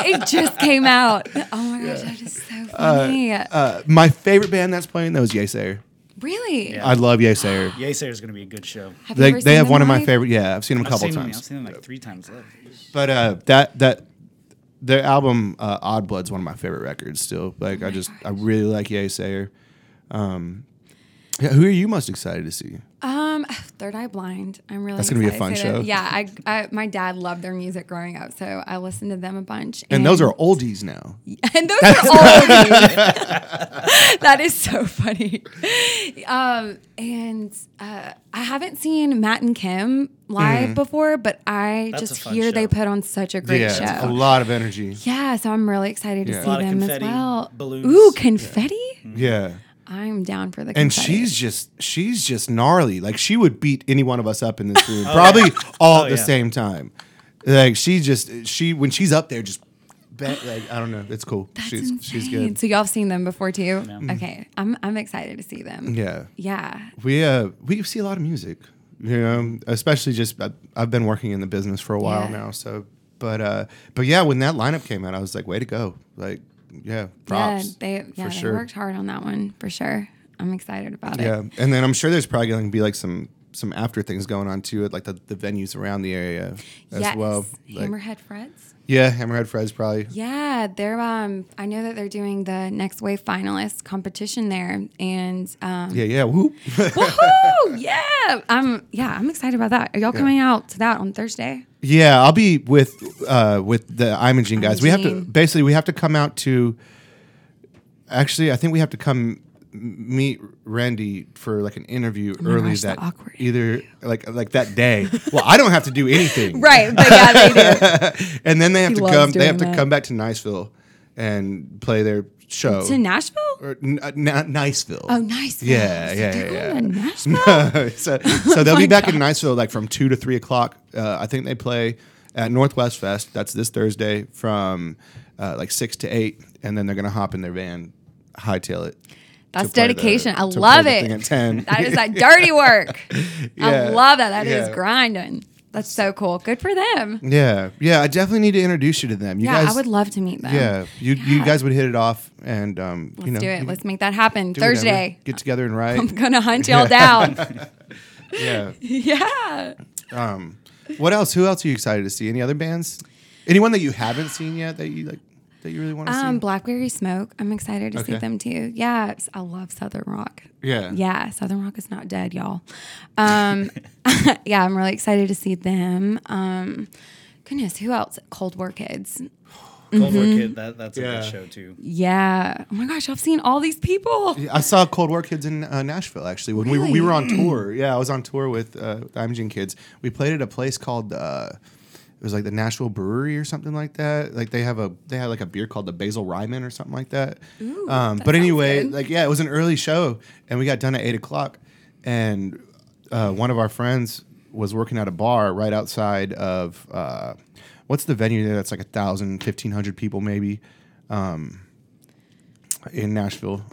It just came out. Oh my gosh, that is so funny. uh, my favorite band that's playing though is Yeasayer. really? Yeah. I love Yeasayer. Yeasayer is going to be a good show. Have you They, ever they seen have them one of my favorite. Yeah, I've seen them a I've couple seen them, I've seen them like three times live. But uh, that that their album uh, Odd Blood's one of my favorite records. Still, like I just I really like Yeasayer. Um, yeah, who are you most excited to see? Um, Third Eye Blind. I'm really. That's gonna be a excited fun to see them. show. Yeah, I, I, my dad loved their music growing up, so I listened to them a bunch. And those are oldies now. and those are oldies. that is so funny. Um, and uh, I haven't seen Matt and Kim live before, but I That's just fun hear they put on such a great yeah, show. it's a lot of energy. Yeah, so I'm really excited to Yeah. A see lot of them as well. balloons. Ooh, confetti! Yeah. I'm down for the And confetti. she's just she's just gnarly. Like she would beat any one of us up in this room, probably all Oh, at the yeah. same time. Like she just she when she's up there just ba- like I don't know, it's cool. That's she's she's insane. good. So y'all have seen them before too? Okay, I'm I'm excited to see them. Yeah. Yeah. We uh we see a lot of music, you know, especially just I- I've been working in the business for a while Yeah. now, so but uh but yeah, when that lineup came out, I was like, way to go, like yeah, props Yeah, they yeah they sure. worked hard on that one for sure. I'm excited about it. Yeah, and then I'm sure there's probably going to be like some some after things going on too at like the, the venues around the area as yes. well. Like, Hammerhead Fred's. yeah, Hammerhead Fred's probably. Yeah, they're um I know that they're doing the Next Wave finalist competition there and um Yeah, yeah. Whoop. woohoo! Yeah. I'm yeah, I'm excited about that. Are y'all coming out to that on Thursday? Yeah, I'll be with uh with the Imogene guys. We have to Imogene. basically we have to come out to. Actually, I think we have to come m- meet Randy for like an interview my early gosh, the that awkward. either like like that day. well, I don't have to do anything. Right, but yeah, they do. and then they have He to loves come. They have to that. come back to Niceville and play their show. to Nashville? or n- uh, N- Niceville. Oh, nice. Yeah, yeah, yeah, yeah. Nashville? so, so they'll be back God. in Niceville like from two to three o'clock. Uh, I think they play at Northwest Fest. That's this Thursday from uh, like six to eight, and then they're gonna hop in their van, hightail it. That's play the- dedication. I love it. at 10. That is that dirty work. Yeah, I love that. That is yeah. grinding. That's so cool. Good for them. Yeah, yeah. I definitely need to introduce you to them. You yeah, guys, I would love to meet them. Yeah, you you guys would hit it off, and um, Let's you know, do it. Let's make that happen. do whatever. Thursday. get together and write. I'm gonna hunt y'all down. yeah. yeah. Um, what else? Who else are you excited to see? Any other bands? Anyone that you haven't seen yet that you like that you really want to Um, see? Blackberry Smoke. I'm excited to see them too. Yeah, it's- I love Southern Rock. Yeah. Yeah, Southern Rock is not dead, y'all. Um, yeah, I'm really excited to see them. Um, goodness, who else? Cold War Kids. Cold War Mm-hmm. Kid, that, that's a good show too. Yeah. Oh my gosh, I've seen all these people. I saw Cold War Kids in uh, Nashville actually when we, we were on tour. Yeah, I was on tour with uh, the Imogene Kids. We played at a place called uh, It was like the Nashville Brewery or something like that. Like they have a they had like a beer called the Basil Ryman or something like that. um, that but anyway, like yeah, it was an early show, and we got done at eight o'clock, and uh, one of our friends was working at a bar right outside of uh, what's the venue there? That's like a thousand, fifteen hundred people maybe, um, in Nashville.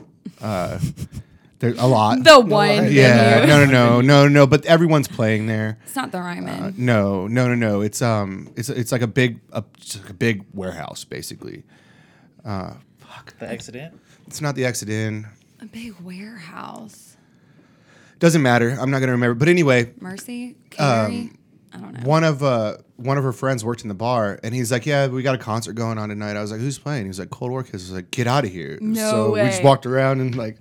Uh, there's a lot. The one. yeah, venue. no, no, no, no, no. But everyone's playing there. It's not the Ryman. Uh, no, no, no, no. It's um, it's it's like a big, a, like a big warehouse basically. Uh, fuck. The accident. It's not the exit in. a big warehouse. Doesn't matter. I'm not gonna remember. But anyway, Mercy? Carey? I don't know. one of uh one of her friends worked in the bar, and he's like, "Yeah, we got a concert going on tonight." I was like, "Who's playing?" He was like, "Cold War Kids." I was like, "Get out of here!" No so we just walked around and like,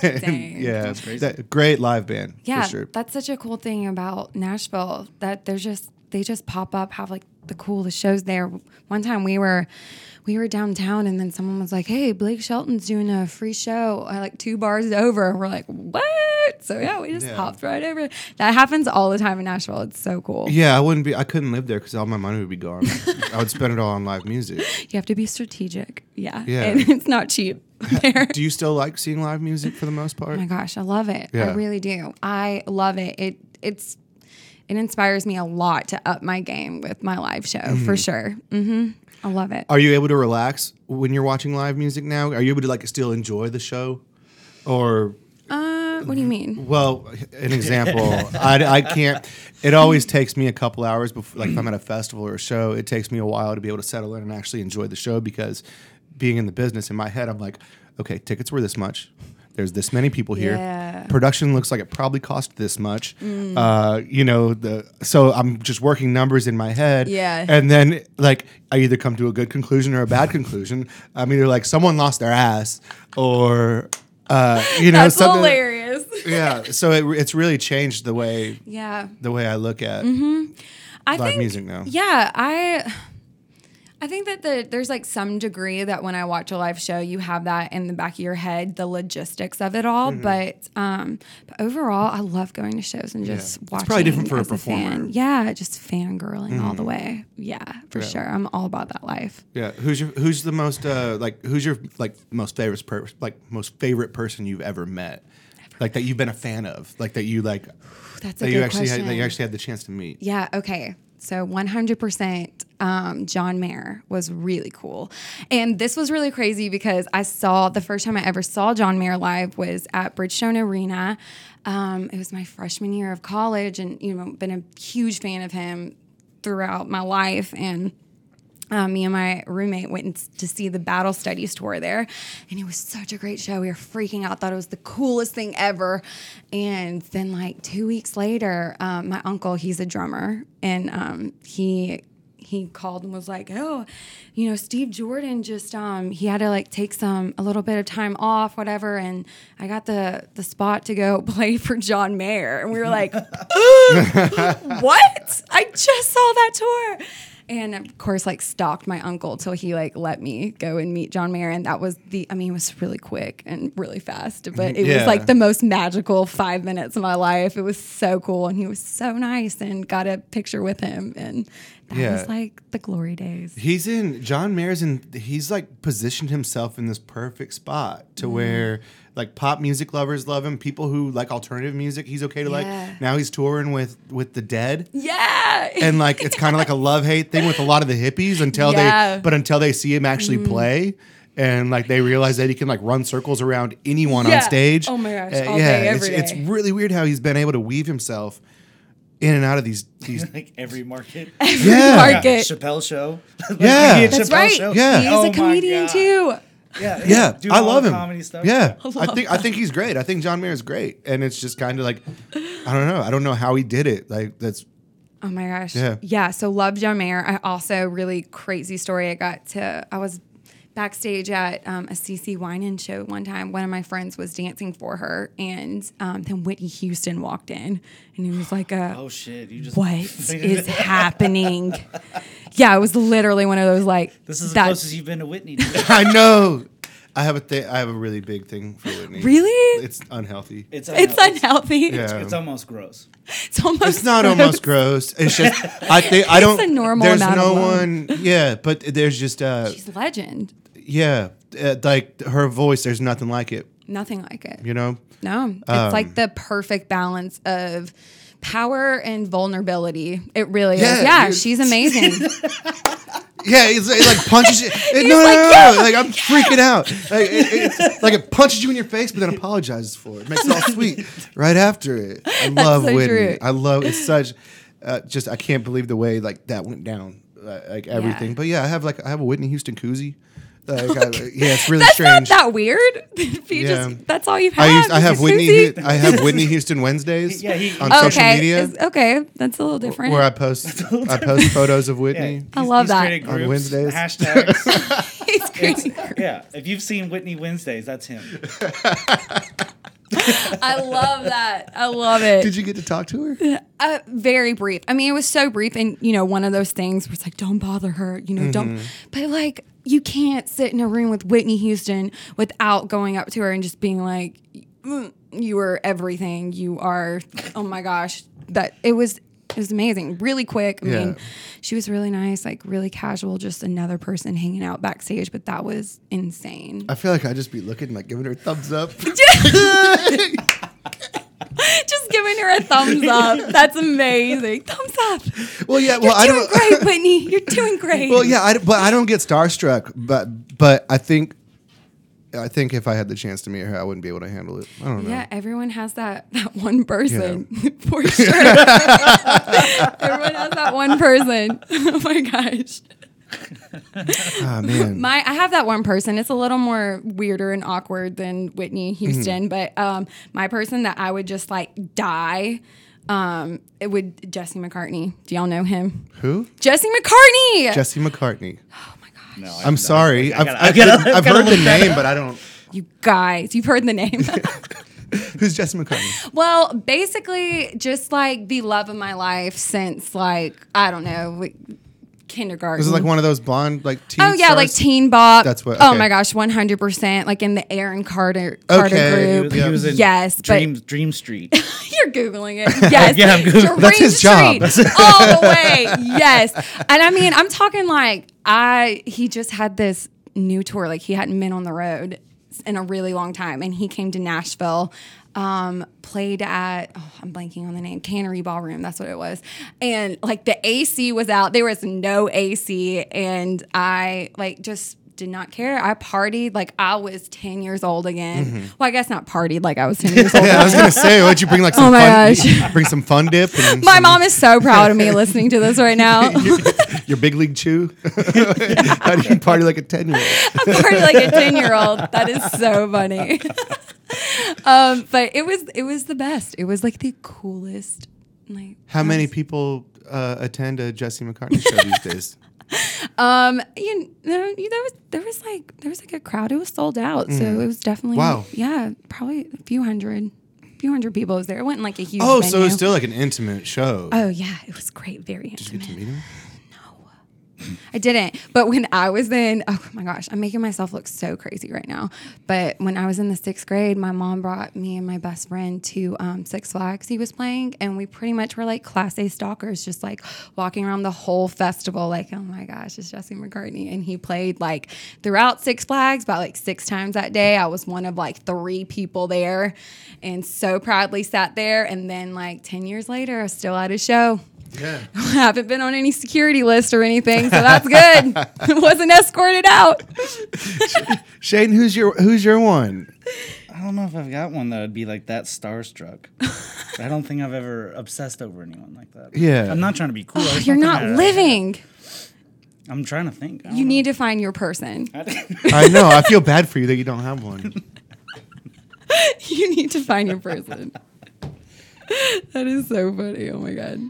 Dang. yeah, That's crazy. that- great live band. Yeah, for sure. that's such a cool thing about Nashville that there's just they just pop up, have like the coolest shows there. One time we were we were downtown and then someone was like, "Hey, Blake Shelton's doing a free show uh, like two bars over." And we're like, "What?" So yeah, we just Yeah. hopped right over. That happens all the time in Nashville. It's so cool. Yeah, I wouldn't be. I couldn't live there because all my money would be gone. I would spend it all on live music. You have to be strategic. Yeah, Yeah. and it's not cheap. There. Do you still like seeing live music for the most part? Oh my gosh, I love it. I really do. I love it. It it's it inspires me a lot to up my game with my live show Mm-hmm. for sure. hmm I love it. Are you able to relax when you're watching live music now? Are you able to like still enjoy the show, or Uh, what do you mean? well, an example? I, I can't. It always takes me a couple hours before, like if I'm at a festival or a show, it takes me a while to be able to settle in and actually enjoy the show because being in the business in my head, I'm like, okay, tickets were this much. There's this many people here. Yeah. Mm. Production looks like it probably cost this much. Uh, you know, the so I'm just working numbers in my head. Yeah. And then like I either come to a good conclusion or a bad conclusion. I'm either like someone lost their ass or uh, you know That's something. hilarious. Yeah. So it, it's really changed the way Yeah, the way I look at Mm-hmm. I live think music now. Yeah, I I think that the there's like some degree that when I watch a live show, you have that in the back of your head, the logistics of it all. Mm-hmm. But um, but overall, I love going to shows and just watching. probably different for a performer. fan. Yeah, just fangirling all the Mm-hmm. way. Yeah, for sure. I'm all about that life. Yeah. Who's your Who's the most uh, like Who's your like most favorite per- like most favorite person you've ever met? Like that you've been a fan of, like that you like That's a that good you actually question. had, that you actually had the chance to meet. Yeah, okay. So 100% um, John Mayer was really cool. And this was really crazy because I saw the first time I ever saw John Mayer live was at Bridgestone Arena. Um, it was my freshman year of college, and, you know, been a huge fan of him throughout my life. And um, me and my roommate went to see the Battle Studies tour there, and it was such a great show. We were freaking out, thought it was the coolest thing ever. And then, like two weeks later, um, my uncle, he's a drummer, and um, he he called and was like, "Oh, you know, Steve Jordan just um, he had to like take some a little bit of time off, whatever." And I got the the spot to go play for John Mayer, and we were like, what? I just saw that tour. And of course, like stalked my uncle till he like let me go and meet John Mayer. And that was the, I mean, it was really quick and really fast, but it Yeah. was like the most magical five minutes of my life. It was so cool. And he was so nice and got a picture with him. And that Yeah. was like the glory days. He's in John Mayer's in. He's like positioned himself in this perfect spot to where like pop music lovers love him. People who like alternative music, he's okay to Yeah. like. Now he's touring with with the Dead. Yeah. and like it's kind of like a love hate thing with a lot of the hippies until Yeah. They but until they see him actually play and like they realize that he can like run circles around anyone Yeah. on stage. Oh my gosh, Uh, yeah, day, it's, it's really weird how he's been able to weave himself in and out of these these like every market. yeah Market. Chappelle show. Like, Yeah. That's Chappelle right. Show. Yeah. He's Oh a comedian God. too. Yeah, yeah, do I all love the him. Comedy stuff. Yeah, I think I think he's great. I think John Mayer is great, and it's just kind of like I don't know. I don't know how he did it. Like that's Oh my gosh. Yeah. Yeah. So love John Mayer. I also really crazy story. I got to I was backstage at um, a CeCe Winans show one time. One of my friends was dancing for her, and um, then Whitney Houston walked in, and he was like, uh, Oh shit! You just "What is happening?" Yeah, it was literally one of those like This is the that- closest you've been to Whitney. I know. I have a th- I have a really big thing for Whitney. Really? It's unhealthy. It's It's unhealthy. Yeah. It's almost gross. It's almost. It's not gross. almost gross. It's just I think I don't. a normal There's amount no of one. Yeah, but there's just uh She's a legend. Yeah uh, like her voice. There's nothing like it. Nothing like it. You know. No, it's Um, like the perfect balance of power and vulnerability. It really Yeah, is. Yeah, she's amazing. Yeah, it's, it like punches you. It, no, no, like, no, "Yeah, no, Like I'm freaking out. Like it, like it punches you in your face, but then apologizes for it. Makes it all sweet right after it. I love so Whitney. true. I love it's such. Uh, just I can't believe the way like that went down. Uh, like everything. But yeah, I have like I have a Whitney Houston koozie. Like, yeah, it's really That's strange. not that weird. if you Yeah. just, that's all you've had. I used I have Whitney koozie? I have Whitney Houston Wednesdays Yeah, he- on okay, social media is- okay, that's a little different. where I post I post photos of Whitney. he's- I love he's that. created On Wednesdays. Hashtags. He's It's- crazy. yeah, if you've seen Whitney Wednesdays, that's him. I love that. I love it. Did you get to talk to her? uh, very brief. I mean, it was so brief, and you know, one of those things where it's like, don't bother her, you know, don't. Mm-hmm. But like, you can't sit in a room with Whitney Houston without going up to her and just being like, "Mm, "You are everything. You are." Oh my gosh, that it was. It was amazing. Really quick. I Yeah. mean, she was really nice, like really casual, just another person hanging out backstage. But that was insane. I feel like I'd just be looking, like giving her thumbs up. just giving her a thumbs up. That's amazing. Thumbs up. well, yeah. You're Well, I doing don't. great, Whitney. You're doing great. Well, yeah, I, but I don't get starstruck. But but I think I think if I had the chance to meet her, I wouldn't be able to handle it. I don't know. Yeah, everyone has that that one person for sure. everyone has that one person. Oh my gosh. Ah man. My I have that one person. It's a little more weirder and awkward than Whitney Mm-hmm. Houston, but um my person that I would just like die um it would Jesse McCartney. Do y'all know him? Who? Jesse McCartney. Jesse McCartney. Oh my gosh. No, I- I'm sorry. I I've, gotta- I've, I gotta- I've heard the name, but I don't. you guys, you've heard the name. Who's Jesse McCartney? Well, basically, just like the love of my life since like I don't know like, kindergarten. This is like one of those blonde like teen. Oh yeah, like? Teen Bop. That's what- Oh my gosh, one hundred percent. Like in the Aaron Carter Carter Okay. He group. was, he was in Yes, Dream, but Dream Street. you're googling it. Yes, Yeah, I'm Googling- Dream That's his job. Street, all the way. Yes, and I mean, I'm talking like I. He just had this new tour. Like he hadn't been on the road in a really long time, and he came to Nashville. Um, played at oh, I'm blanking on the name Cannery Ballroom. That's what it was, and like the AC was out. There was no AC, and I like just did not care. I partied like I was 10 years old again. Well, I guess not partied like I was 10 years old. Mm-hmm. Yeah, I was gonna say, why'd you bring like some Oh my fun? gosh. Bring some fun dip. And My some- mom is so proud of me listening to this right now. your big league chew. How do you party like a ten year old? I'm already like a 10 year old. That is so funny. um, but it was it was the best. It was like the coolest. Like How many people uh, attend a Jesse McCartney show these days? um you know you, there was there was like there was like a crowd. It was sold out, so it was definitely Mm. Wow. Yeah, probably a few hundred, a few hundred people was there. It wasn't like a huge. Oh, venue. so it's still like an intimate show. Oh yeah, it was great. Very Did you get to meet him? I didn't. But when I was in, oh my gosh, I'm making myself look so crazy right now. But when I was in the sixth grade, my mom brought me and my best friend to um, Six Flags. He was playing, and we pretty much were like class A stalkers, just like walking around the whole festival, like, oh my gosh, it's Jesse McCartney. And he played like throughout Six Flags about like six times that day. I was one of like three people there and so proudly sat there. And then like 10 years later, I was still at his show. Yeah. I haven't been on any security list or anything, so that's good. Wasn't escorted out. Shane, who's your who's your one? I don't know if I've got one that would be like that starstruck. I don't think I've ever obsessed over anyone like that. Yeah. I'm not trying to be cool. I just You're don't not think I- living. I'm trying to think. You know. need to find your person. I know. I feel bad for you that you don't have one. You need to find your person. That is so funny. Oh my god.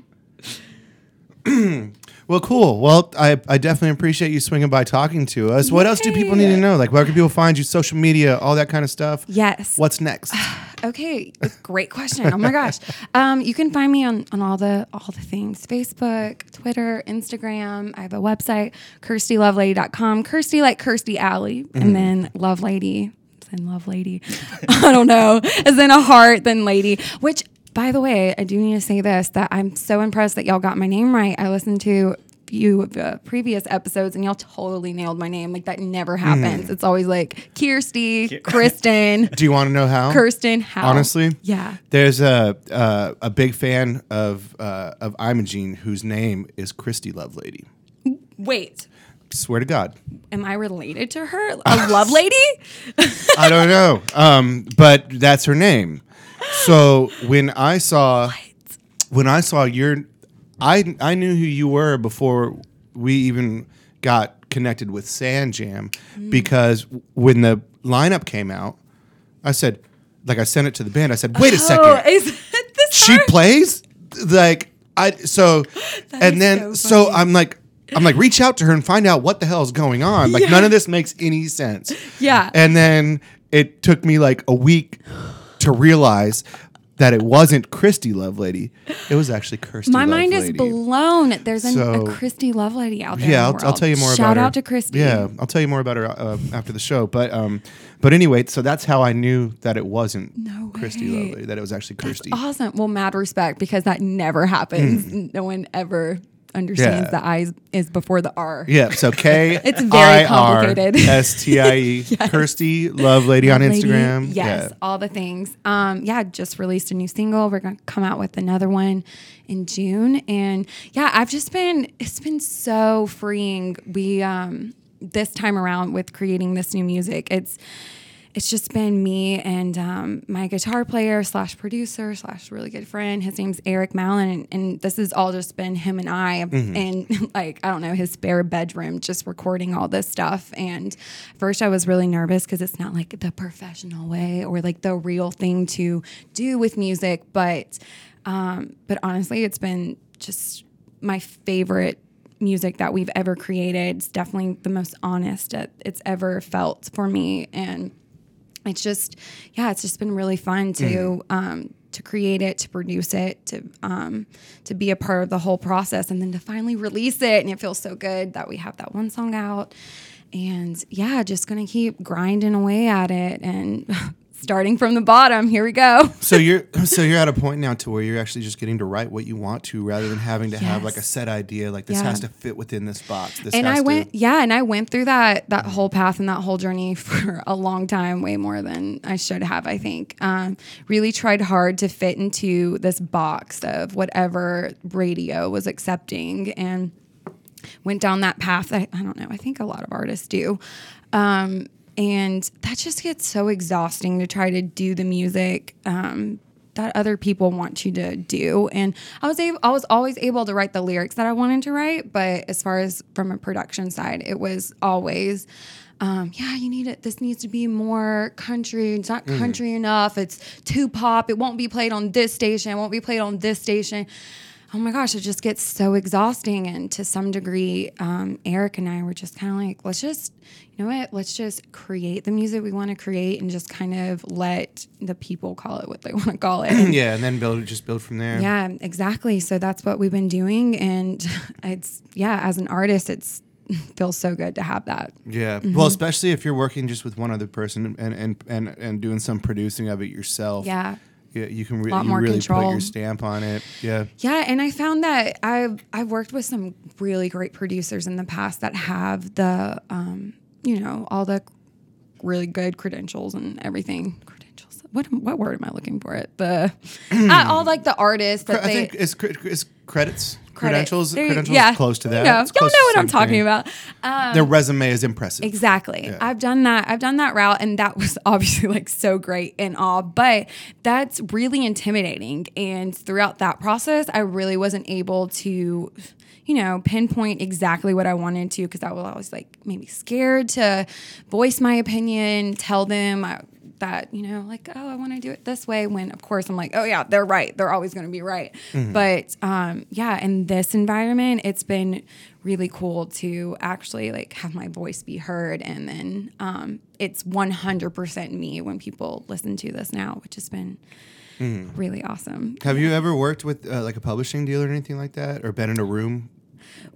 Well, cool. Well, I, I definitely appreciate you swinging by talking to us. What else do people need to know? Like, where can people find you? Social media, all that kind of stuff. Yes. What's next? Okay, great question. Oh my gosh. Um, you can find me on, on all the all the things: Facebook, Twitter, Instagram. I have a website, kirstielovelady.com. Kirstie like Kirstie Alley, Mm-hmm. and then Love Lady. Then Love Lady. I don't know. As in a heart, then lady. Which, by the way, I do need to say this: that I'm so impressed that y'all got my name right. I listened to a few of the previous episodes and y'all totally nailed my name. Like that never happens. It's always like Kirsty, Kristen. Do you want to know how? Kirsten, how? Honestly, Yeah. There's a uh, a big fan of uh, of Imogene whose name is Christy Lovelady. Wait, Swear to God, am I related to her? A love lady? I don't know, um, but that's her name. So when I saw when I saw your, I I knew who you were before we even got connected with Sand Jam Mm. because when the lineup came out, I said, like I sent it to the band. I said, wait a second. Oh, is this she her? plays like I so and then so so. I'm like I'm like reach out to her and find out what the hell is going on. Like none of this makes any sense. Yeah. And then it took me like a week to realize that it wasn't Christy Lovelady. It was actually Kirstie. My mind is blown. There's an, So- a Christy love lady out there. Yeah, I'll, the I'll tell you more world. about Shout her. out to Christy. Yeah, I'll tell you more about her uh, after the show. But um, but anyway, so that's how I knew that it wasn't No Christy. Lovelady. That it was actually Kirstie. Awesome. Well, mad respect because that never happens. No one ever understands. Yeah. the I is before the R. Yeah, so K It's very complicated. S T I E Kirstie Love Lady on Lady, Instagram. Yes, Yeah. all the things. Um, yeah, just released a new single. We're gonna come out with another one in June, and yeah, I've just been. It's been so freeing. We um, this time around with creating this new music. It's it's just been me and um, my guitar player slash producer slash really good friend. His name's Eric Mallon, and, and this has all just been him and I, and like I don't know his spare bedroom, just recording all this stuff. And first, I was really nervous because it's not like the professional way or like the real thing to do with music, but um, but honestly, it's been just my favorite music that we've ever created. It's definitely the most honest it's ever felt for me, and it's just yeah it's just been really fun to um to create it to produce it to um to be a part of the whole process and then to finally release it. And it feels so good that we have that one song out. And yeah just gonna keep grinding away at it and starting from the bottom here we go So you're so you're at a point now to where you're actually just getting to write what you want to rather than having to have like a set idea like this Yeah. has to fit within this box. This and I to- went, yeah, and I went through that that whole path and that whole journey for a long time, way more than I should have. I think um, really tried hard to fit into this box of whatever radio was accepting, and went down that path. That I don't know. I think a lot of artists do. Um, and that just gets so exhausting to try to do the music um, that other people want you to do. And I was able, I was always able to write the lyrics that I wanted to write, but as far as from a production side, it was always. Um, yeah, you need it. This needs to be more country. It's not country enough. It's too pop. It won't be played on this station. It won't be played on this station oh my gosh, it just gets so exhausting. And to some degree, um, Eric and I were just kind of like, let's just, you know what, let's just create the music we want to create and just kind of let the people call it what they want to call it. And yeah, and then build just build from there. yeah, exactly. So that's what we've been doing. And it's, yeah, as an artist, it's, feels so good to have that. Yeah. Mm-hmm. Well, especially if you're working just with one other person and and and, and doing some producing of it yourself. Yeah. Yeah, you can re- you really put your stamp on it. Yeah. Yeah, and I found that I've I've worked with some really great producers in the past that have the um, you know, all the really good credentials and everything. Credentials. What what word am I looking for? It the uh, all like the artists that I they think is cre- is credits credit- credentials There credentials yeah. close to that. You know, y'all know what I'm talking thing. about. Um, Their resume is impressive. Exactly. I've done that. I've done that route, and that was obviously like so great and all, but that's really intimidating. And throughout that process, I really wasn't able to, you know, pinpoint exactly what I wanted to because I was always like maybe scared to voice my opinion, tell them. I, that you know like oh i want to do it this way when of course i'm like oh yeah they're right. They're always going to be right. But um, yeah in this environment it's been really cool to actually like have my voice be heard. And then um, it's 100% me when people listen to this now which has been really awesome. Have you ever worked with uh, like a publishing deal or anything like that, or been in a room?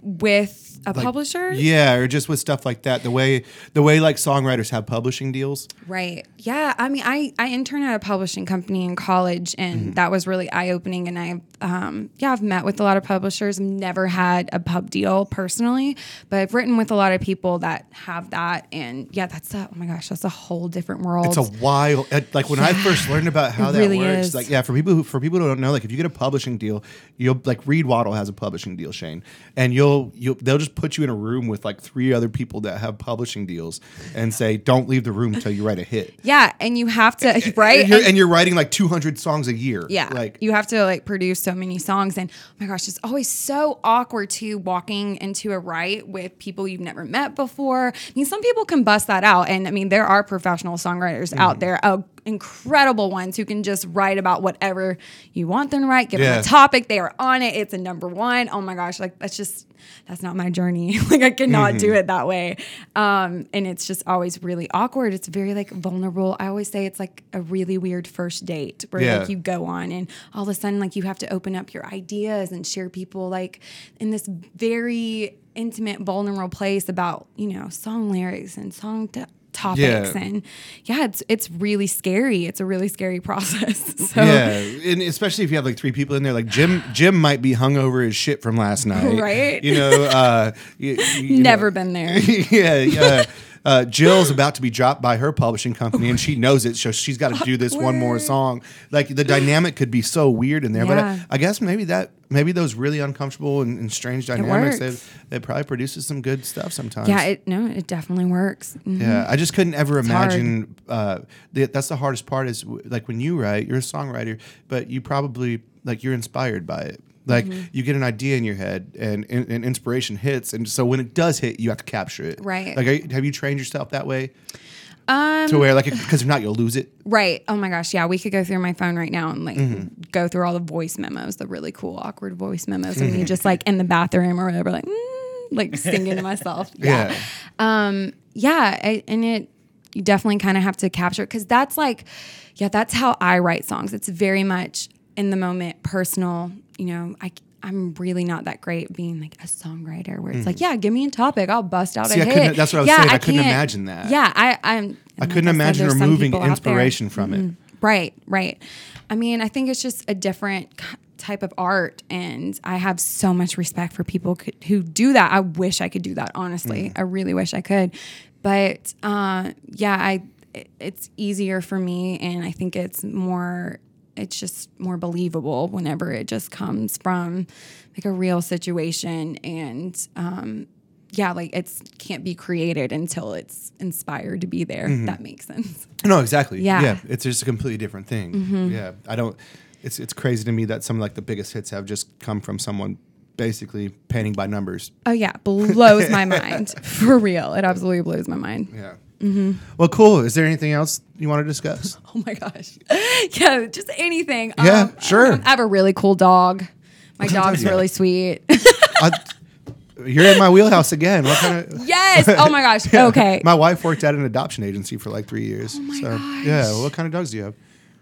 With a like- publisher Yeah, or just with stuff like that. The way the way like songwriters have publishing deals. Right. Yeah. I mean, I, I interned at a publishing company in college, and that was really eye opening. And I, um, yeah, I've met with a lot of publishers. Never had a pub deal personally, but I've written with a lot of people that have that. And yeah, that's a, oh my gosh, that's a whole different world. It's a wild. Like when I first learned about how It that really works. is. Like yeah, for people who for people who don't know, like if you get a publishing deal, you'll like Reed Waddle has a publishing deal, Shane, and you'll you'll they'll just put you in a room with like three other people that have publishing deals and say, don't leave the room until you write a hit. yeah. And you have to, right? And you're, And- and you're writing like 200 songs a year. Yeah. Like you have to like produce so many songs. And oh my gosh, it's always so awkward to walking into a write with people you've never met before. I mean, some people can bust that out. And I mean, there are professional songwriters out there, uh, incredible ones who can just write about whatever you want them to write, give them a topic, they are on it, it's a number one. Oh my gosh, like that's just that's not my journey. like I cannot do it that way. Um, and it's just always really awkward. It's very like vulnerable. I always say it's like a really weird first date where Yeah. like you go on and all of a sudden like you have to open up your ideas and share people like in this very intimate vulnerable place about you know song lyrics and song t- topics Yeah. and yeah it's it's really scary it's a really scary process so Yeah, and especially if you have like three people in there, like Jim. Jim might be hung over as shit from last night, Right. You know, uh, you, you never know. been there yeah, yeah. Uh, Jill's about to be dropped by her publishing company, and she knows it, so she's got to do this one more song. Like the dynamic could be so weird in there, but I, I guess maybe that maybe those really uncomfortable and, and strange dynamics, works. it, probably produces some good stuff sometimes. yeah it no it definitely works Mhm. Yeah, I just couldn't ever hard. imagine. Uh, the, that's the hardest part is w- like when you write, you're a songwriter, but you probably like you're inspired by it. Like Mm-hmm. you get an idea in your head, and, and, and inspiration hits, and so when it does hit, you have to capture it. Right. Like, are you- have you trained yourself that way um to where like because if not, you'll lose it. Right. Oh my gosh. Yeah. We could go through my phone right now and like Mm-hmm. go through all the voice memos, the really cool, awkward voice memos of me just like in the bathroom or whatever, like, mm, like singing to myself. Yeah. Yeah. Um, yeah. I, and it, you definitely kind of have to capture it because that's like, yeah, that's how I write songs. It's very much in the moment, personal. You know, I, I'm really not that great being like a songwriter where it's like, yeah, give me a topic, I'll bust out Mm-hmm. See, a I hit. that's what I was yeah, saying, I couldn't imagine that. Yeah, I, I'm. I couldn't like said, imagine some removing people out there- inspiration from it. Right, right. I mean, I think it's just a different type of art, and I have so much respect for people c- who do that. I wish I could do that. Honestly, Mm. I really wish I could. But uh, yeah, I it- it's easier for me, and I think it's more. It's just more believable whenever it just comes from like a real situation, and um, yeah, like it's can't be created until it's inspired to be there. Mm-hmm. That makes sense. No, exactly. Yeah. yeah, it's just a completely different thing. Yeah, I don't. It's it's crazy to me that some like the biggest hits have just come from someone basically painting by numbers. Oh yeah, blows my mind for real. It absolutely blows my mind. Yeah. Mm-hmm. Well, cool. Is there anything else you want to discuss? Oh my gosh, yeah, just anything. Yeah, Um, sure. I have a really cool dog. My dog dog's do you have? really sweet. I, you're in my wheelhouse again. What kind of? yes. Oh my gosh. Okay. My wife worked at an adoption agency for like three years. Oh my so gosh. yeah. What kind of dogs do you have?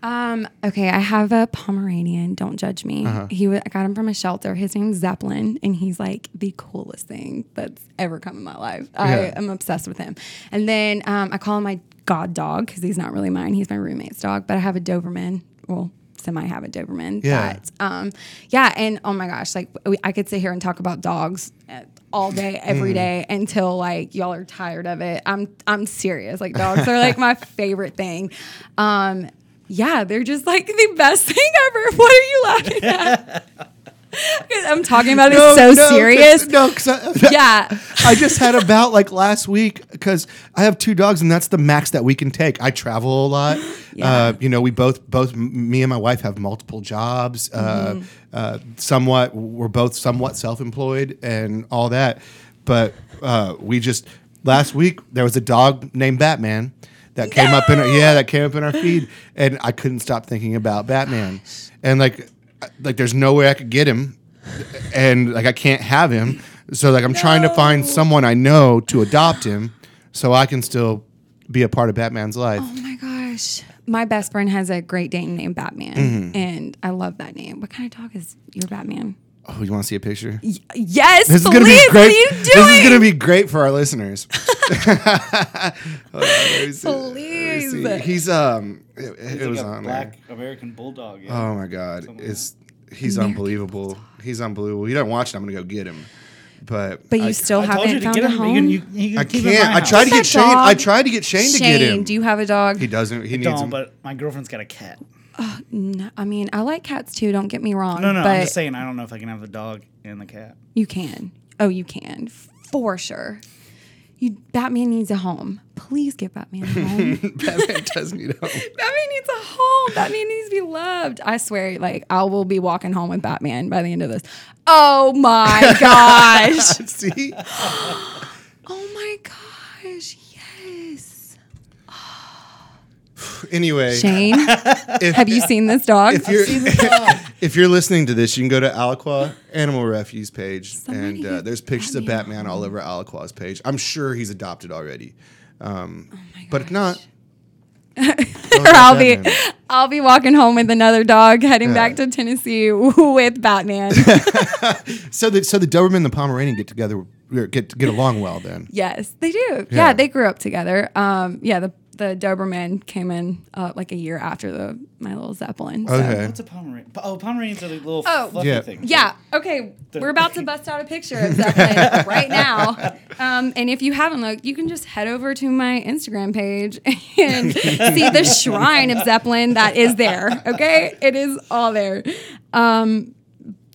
Um. Okay. I have a Pomeranian. Don't judge me. Uh-huh. He. I got him from a shelter. His name's Zeppelin, and he's like the coolest thing that's ever come in my life. I am obsessed with him. And then um, I call him my god dog because he's not really mine. He's my roommate's dog. But I have a Doberman. Well, semi have a Doberman. Yeah. That, um. Yeah. And oh my gosh, like we, I could sit here and talk about dogs. uh, All day, every day, until like y'all are tired of it. I'm I'm serious. Like dogs are like my favorite thing. Um, yeah, they're just like the best thing ever. What are you laughing at? I'm talking about it No, so no, 'cause- serious. No, 'cause I, Yeah. I just had a bout like last week because I have two dogs and that's the max that we can take. I travel a lot. Yeah. Uh, you know, we both both me and my wife have multiple jobs. Uh, Mm-hmm. uh, somewhat, we're both somewhat self-employed and all that. But uh, we just last week there was a dog named Batman that came up in our, yeah that came up in our feed, and I couldn't stop thinking about Batman, and like like there's no way I could get him, and like I can't have him, so like I'm trying to find someone I know to adopt him, so I can still be a part of Batman's life. Oh my gosh. My best friend has a Great Dane named Batman, Mm-hmm. and I love that name. What kind of dog is your Batman? Oh, you want to see a picture? Yes, This is please. gonna be great. What are you doing? This is gonna be great for our listeners. Hold on, let me see. Let me Please. see. He's um, it, it He's was like a on black there. American bulldog. Yeah. Oh my god, it's he's unbelievable. He's unbelievable. You don't watch it. I'm gonna go get him, but but you I, still I told you haven't to found get a him. home. You can, you, you can I keep him in can't. I tried to get that Shane. I dog? tried to get Shane, to get Shane, him. do you have a dog? he doesn't. He needs Don't, him. but my girlfriend's got a cat. No, I mean, I like cats too. Don't get me wrong. No, no, but I'm just saying I don't know if I can have the dog and the cat. you can. Oh, you can for sure. You Batman needs a home. Please give Batman a home. Batman does need help. Batman needs a home. Batman needs to be loved. I swear, like I will be walking home with Batman by the end of this. Oh my gosh. See, oh my gosh. Yes. anyway, Shane, have you seen this dog? if you're if you're listening to this, you can go to Alaqua Animal Refuge page, Somebody and uh, there's pictures of Batman Batman all over Alaqua's page. I'm sure he's adopted already, um, Oh but if not, or I'll be I'll be walking home with another dog heading back to Tennessee with Batman. So the so the Doberman and the Pomeranian get together, get get along well. Then yes, they do. Yeah. Yeah. they grew up together. Um, yeah, the the Doberman came in uh, like a year after the my little Zeppelin. so- okay, What's a Pomeranian? Oh, Pomeranians are the little Oh. fluffy Yeah. things. Yeah. Okay. We're about to bust out a picture of Zeppelin right now. Um, and if you haven't looked, you can just head over to my Instagram page and see the shrine of Zeppelin that is there. Okay. It is all there. Um,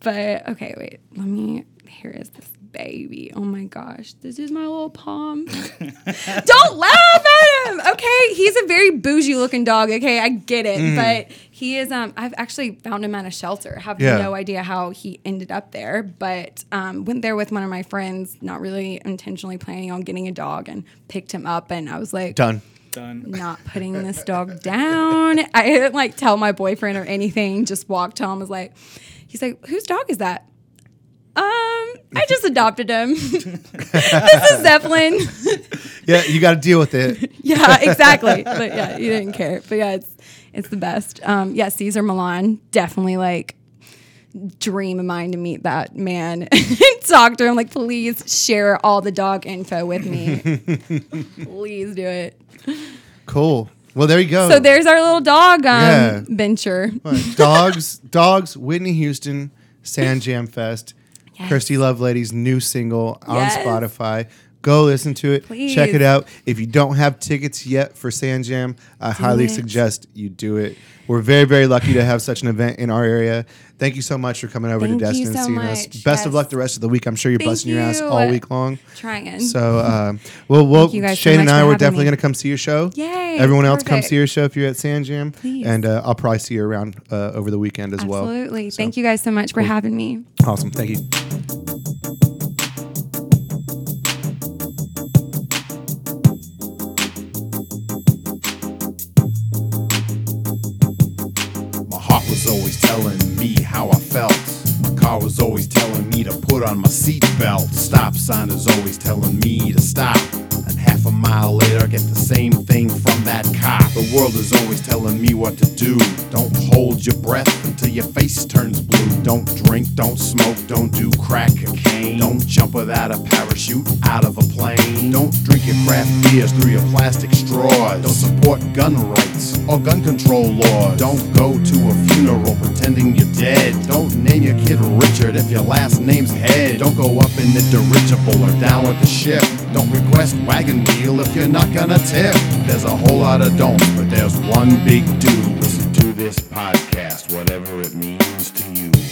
but okay, wait. Let me. Here is this baby. Oh my gosh. This is my little palm. Don't laugh at him. Okay. He's a very bougie looking dog. Okay. I get it. But he is, um, I've actually found him at a shelter. Have Yeah. no idea how he ended up there. But um, went there with one of my friends, not really intentionally planning on getting a dog, and picked him up. And I was like, done. Done. not putting this dog down. I didn't like tell my boyfriend or anything. Just walked home. Was like, he's like, whose dog is that? Um, I just adopted him. this is Zeppelin. Yeah, you got to deal with it. yeah, exactly. But yeah, you didn't care. But yeah, it's it's the best. Um, yeah, Cesar Millan definitely like dream of mine to meet that man and talk to him. Like, please share all the dog info with me. please do it. Cool. Well, there you go. So there's our little dog um, Yeah. venture. dogs, dogs. Whitney Houston, Sand Jam Fest. Yes. Kirstie Lovelady's new single on Yes. Spotify. Go listen to it. Please. Check it out. If you don't have tickets yet for Sand Jam, I highly it. suggest you do it. We're very, very lucky to have such an event in our area. Thank you so much for coming over Thank to you Destin and so seeing us. much. Best of luck the rest of the week. I'm sure you're Thank busting your ass all week long. Trying. So, uh, well, we'll you guys so Shane and I were definitely going to come see your show. Yay, Everyone else come see your show if you're at Sand Jam. Please. And uh, I'll probably see you around uh, over the weekend as well. Absolutely. So, Thank you guys so much for having me. Awesome. Thank you. Always telling me how I felt. My car was always telling me to put on my seatbelt. Stop sign is always telling me to stop. And half a mile later, get the same thing from that cop. The world is always telling me what to do. Don't hold your breath until your face turns blue. Don't drink, don't smoke, don't do crack cocaine. Don't jump without a parachute out of a plane. Don't drink your craft beers through your plastic straws. Don't support gun rights or gun control laws. Don't go to a funeral pretending you're dead. Don't name your kid Richard if your last name's Head. Don't go up in the dirigible or down with the ship. Don't request wagon wheel if you're not gonna tip. There's a whole lot of don'ts, but there's one big do. Listen to this podcast, whatever it means to you.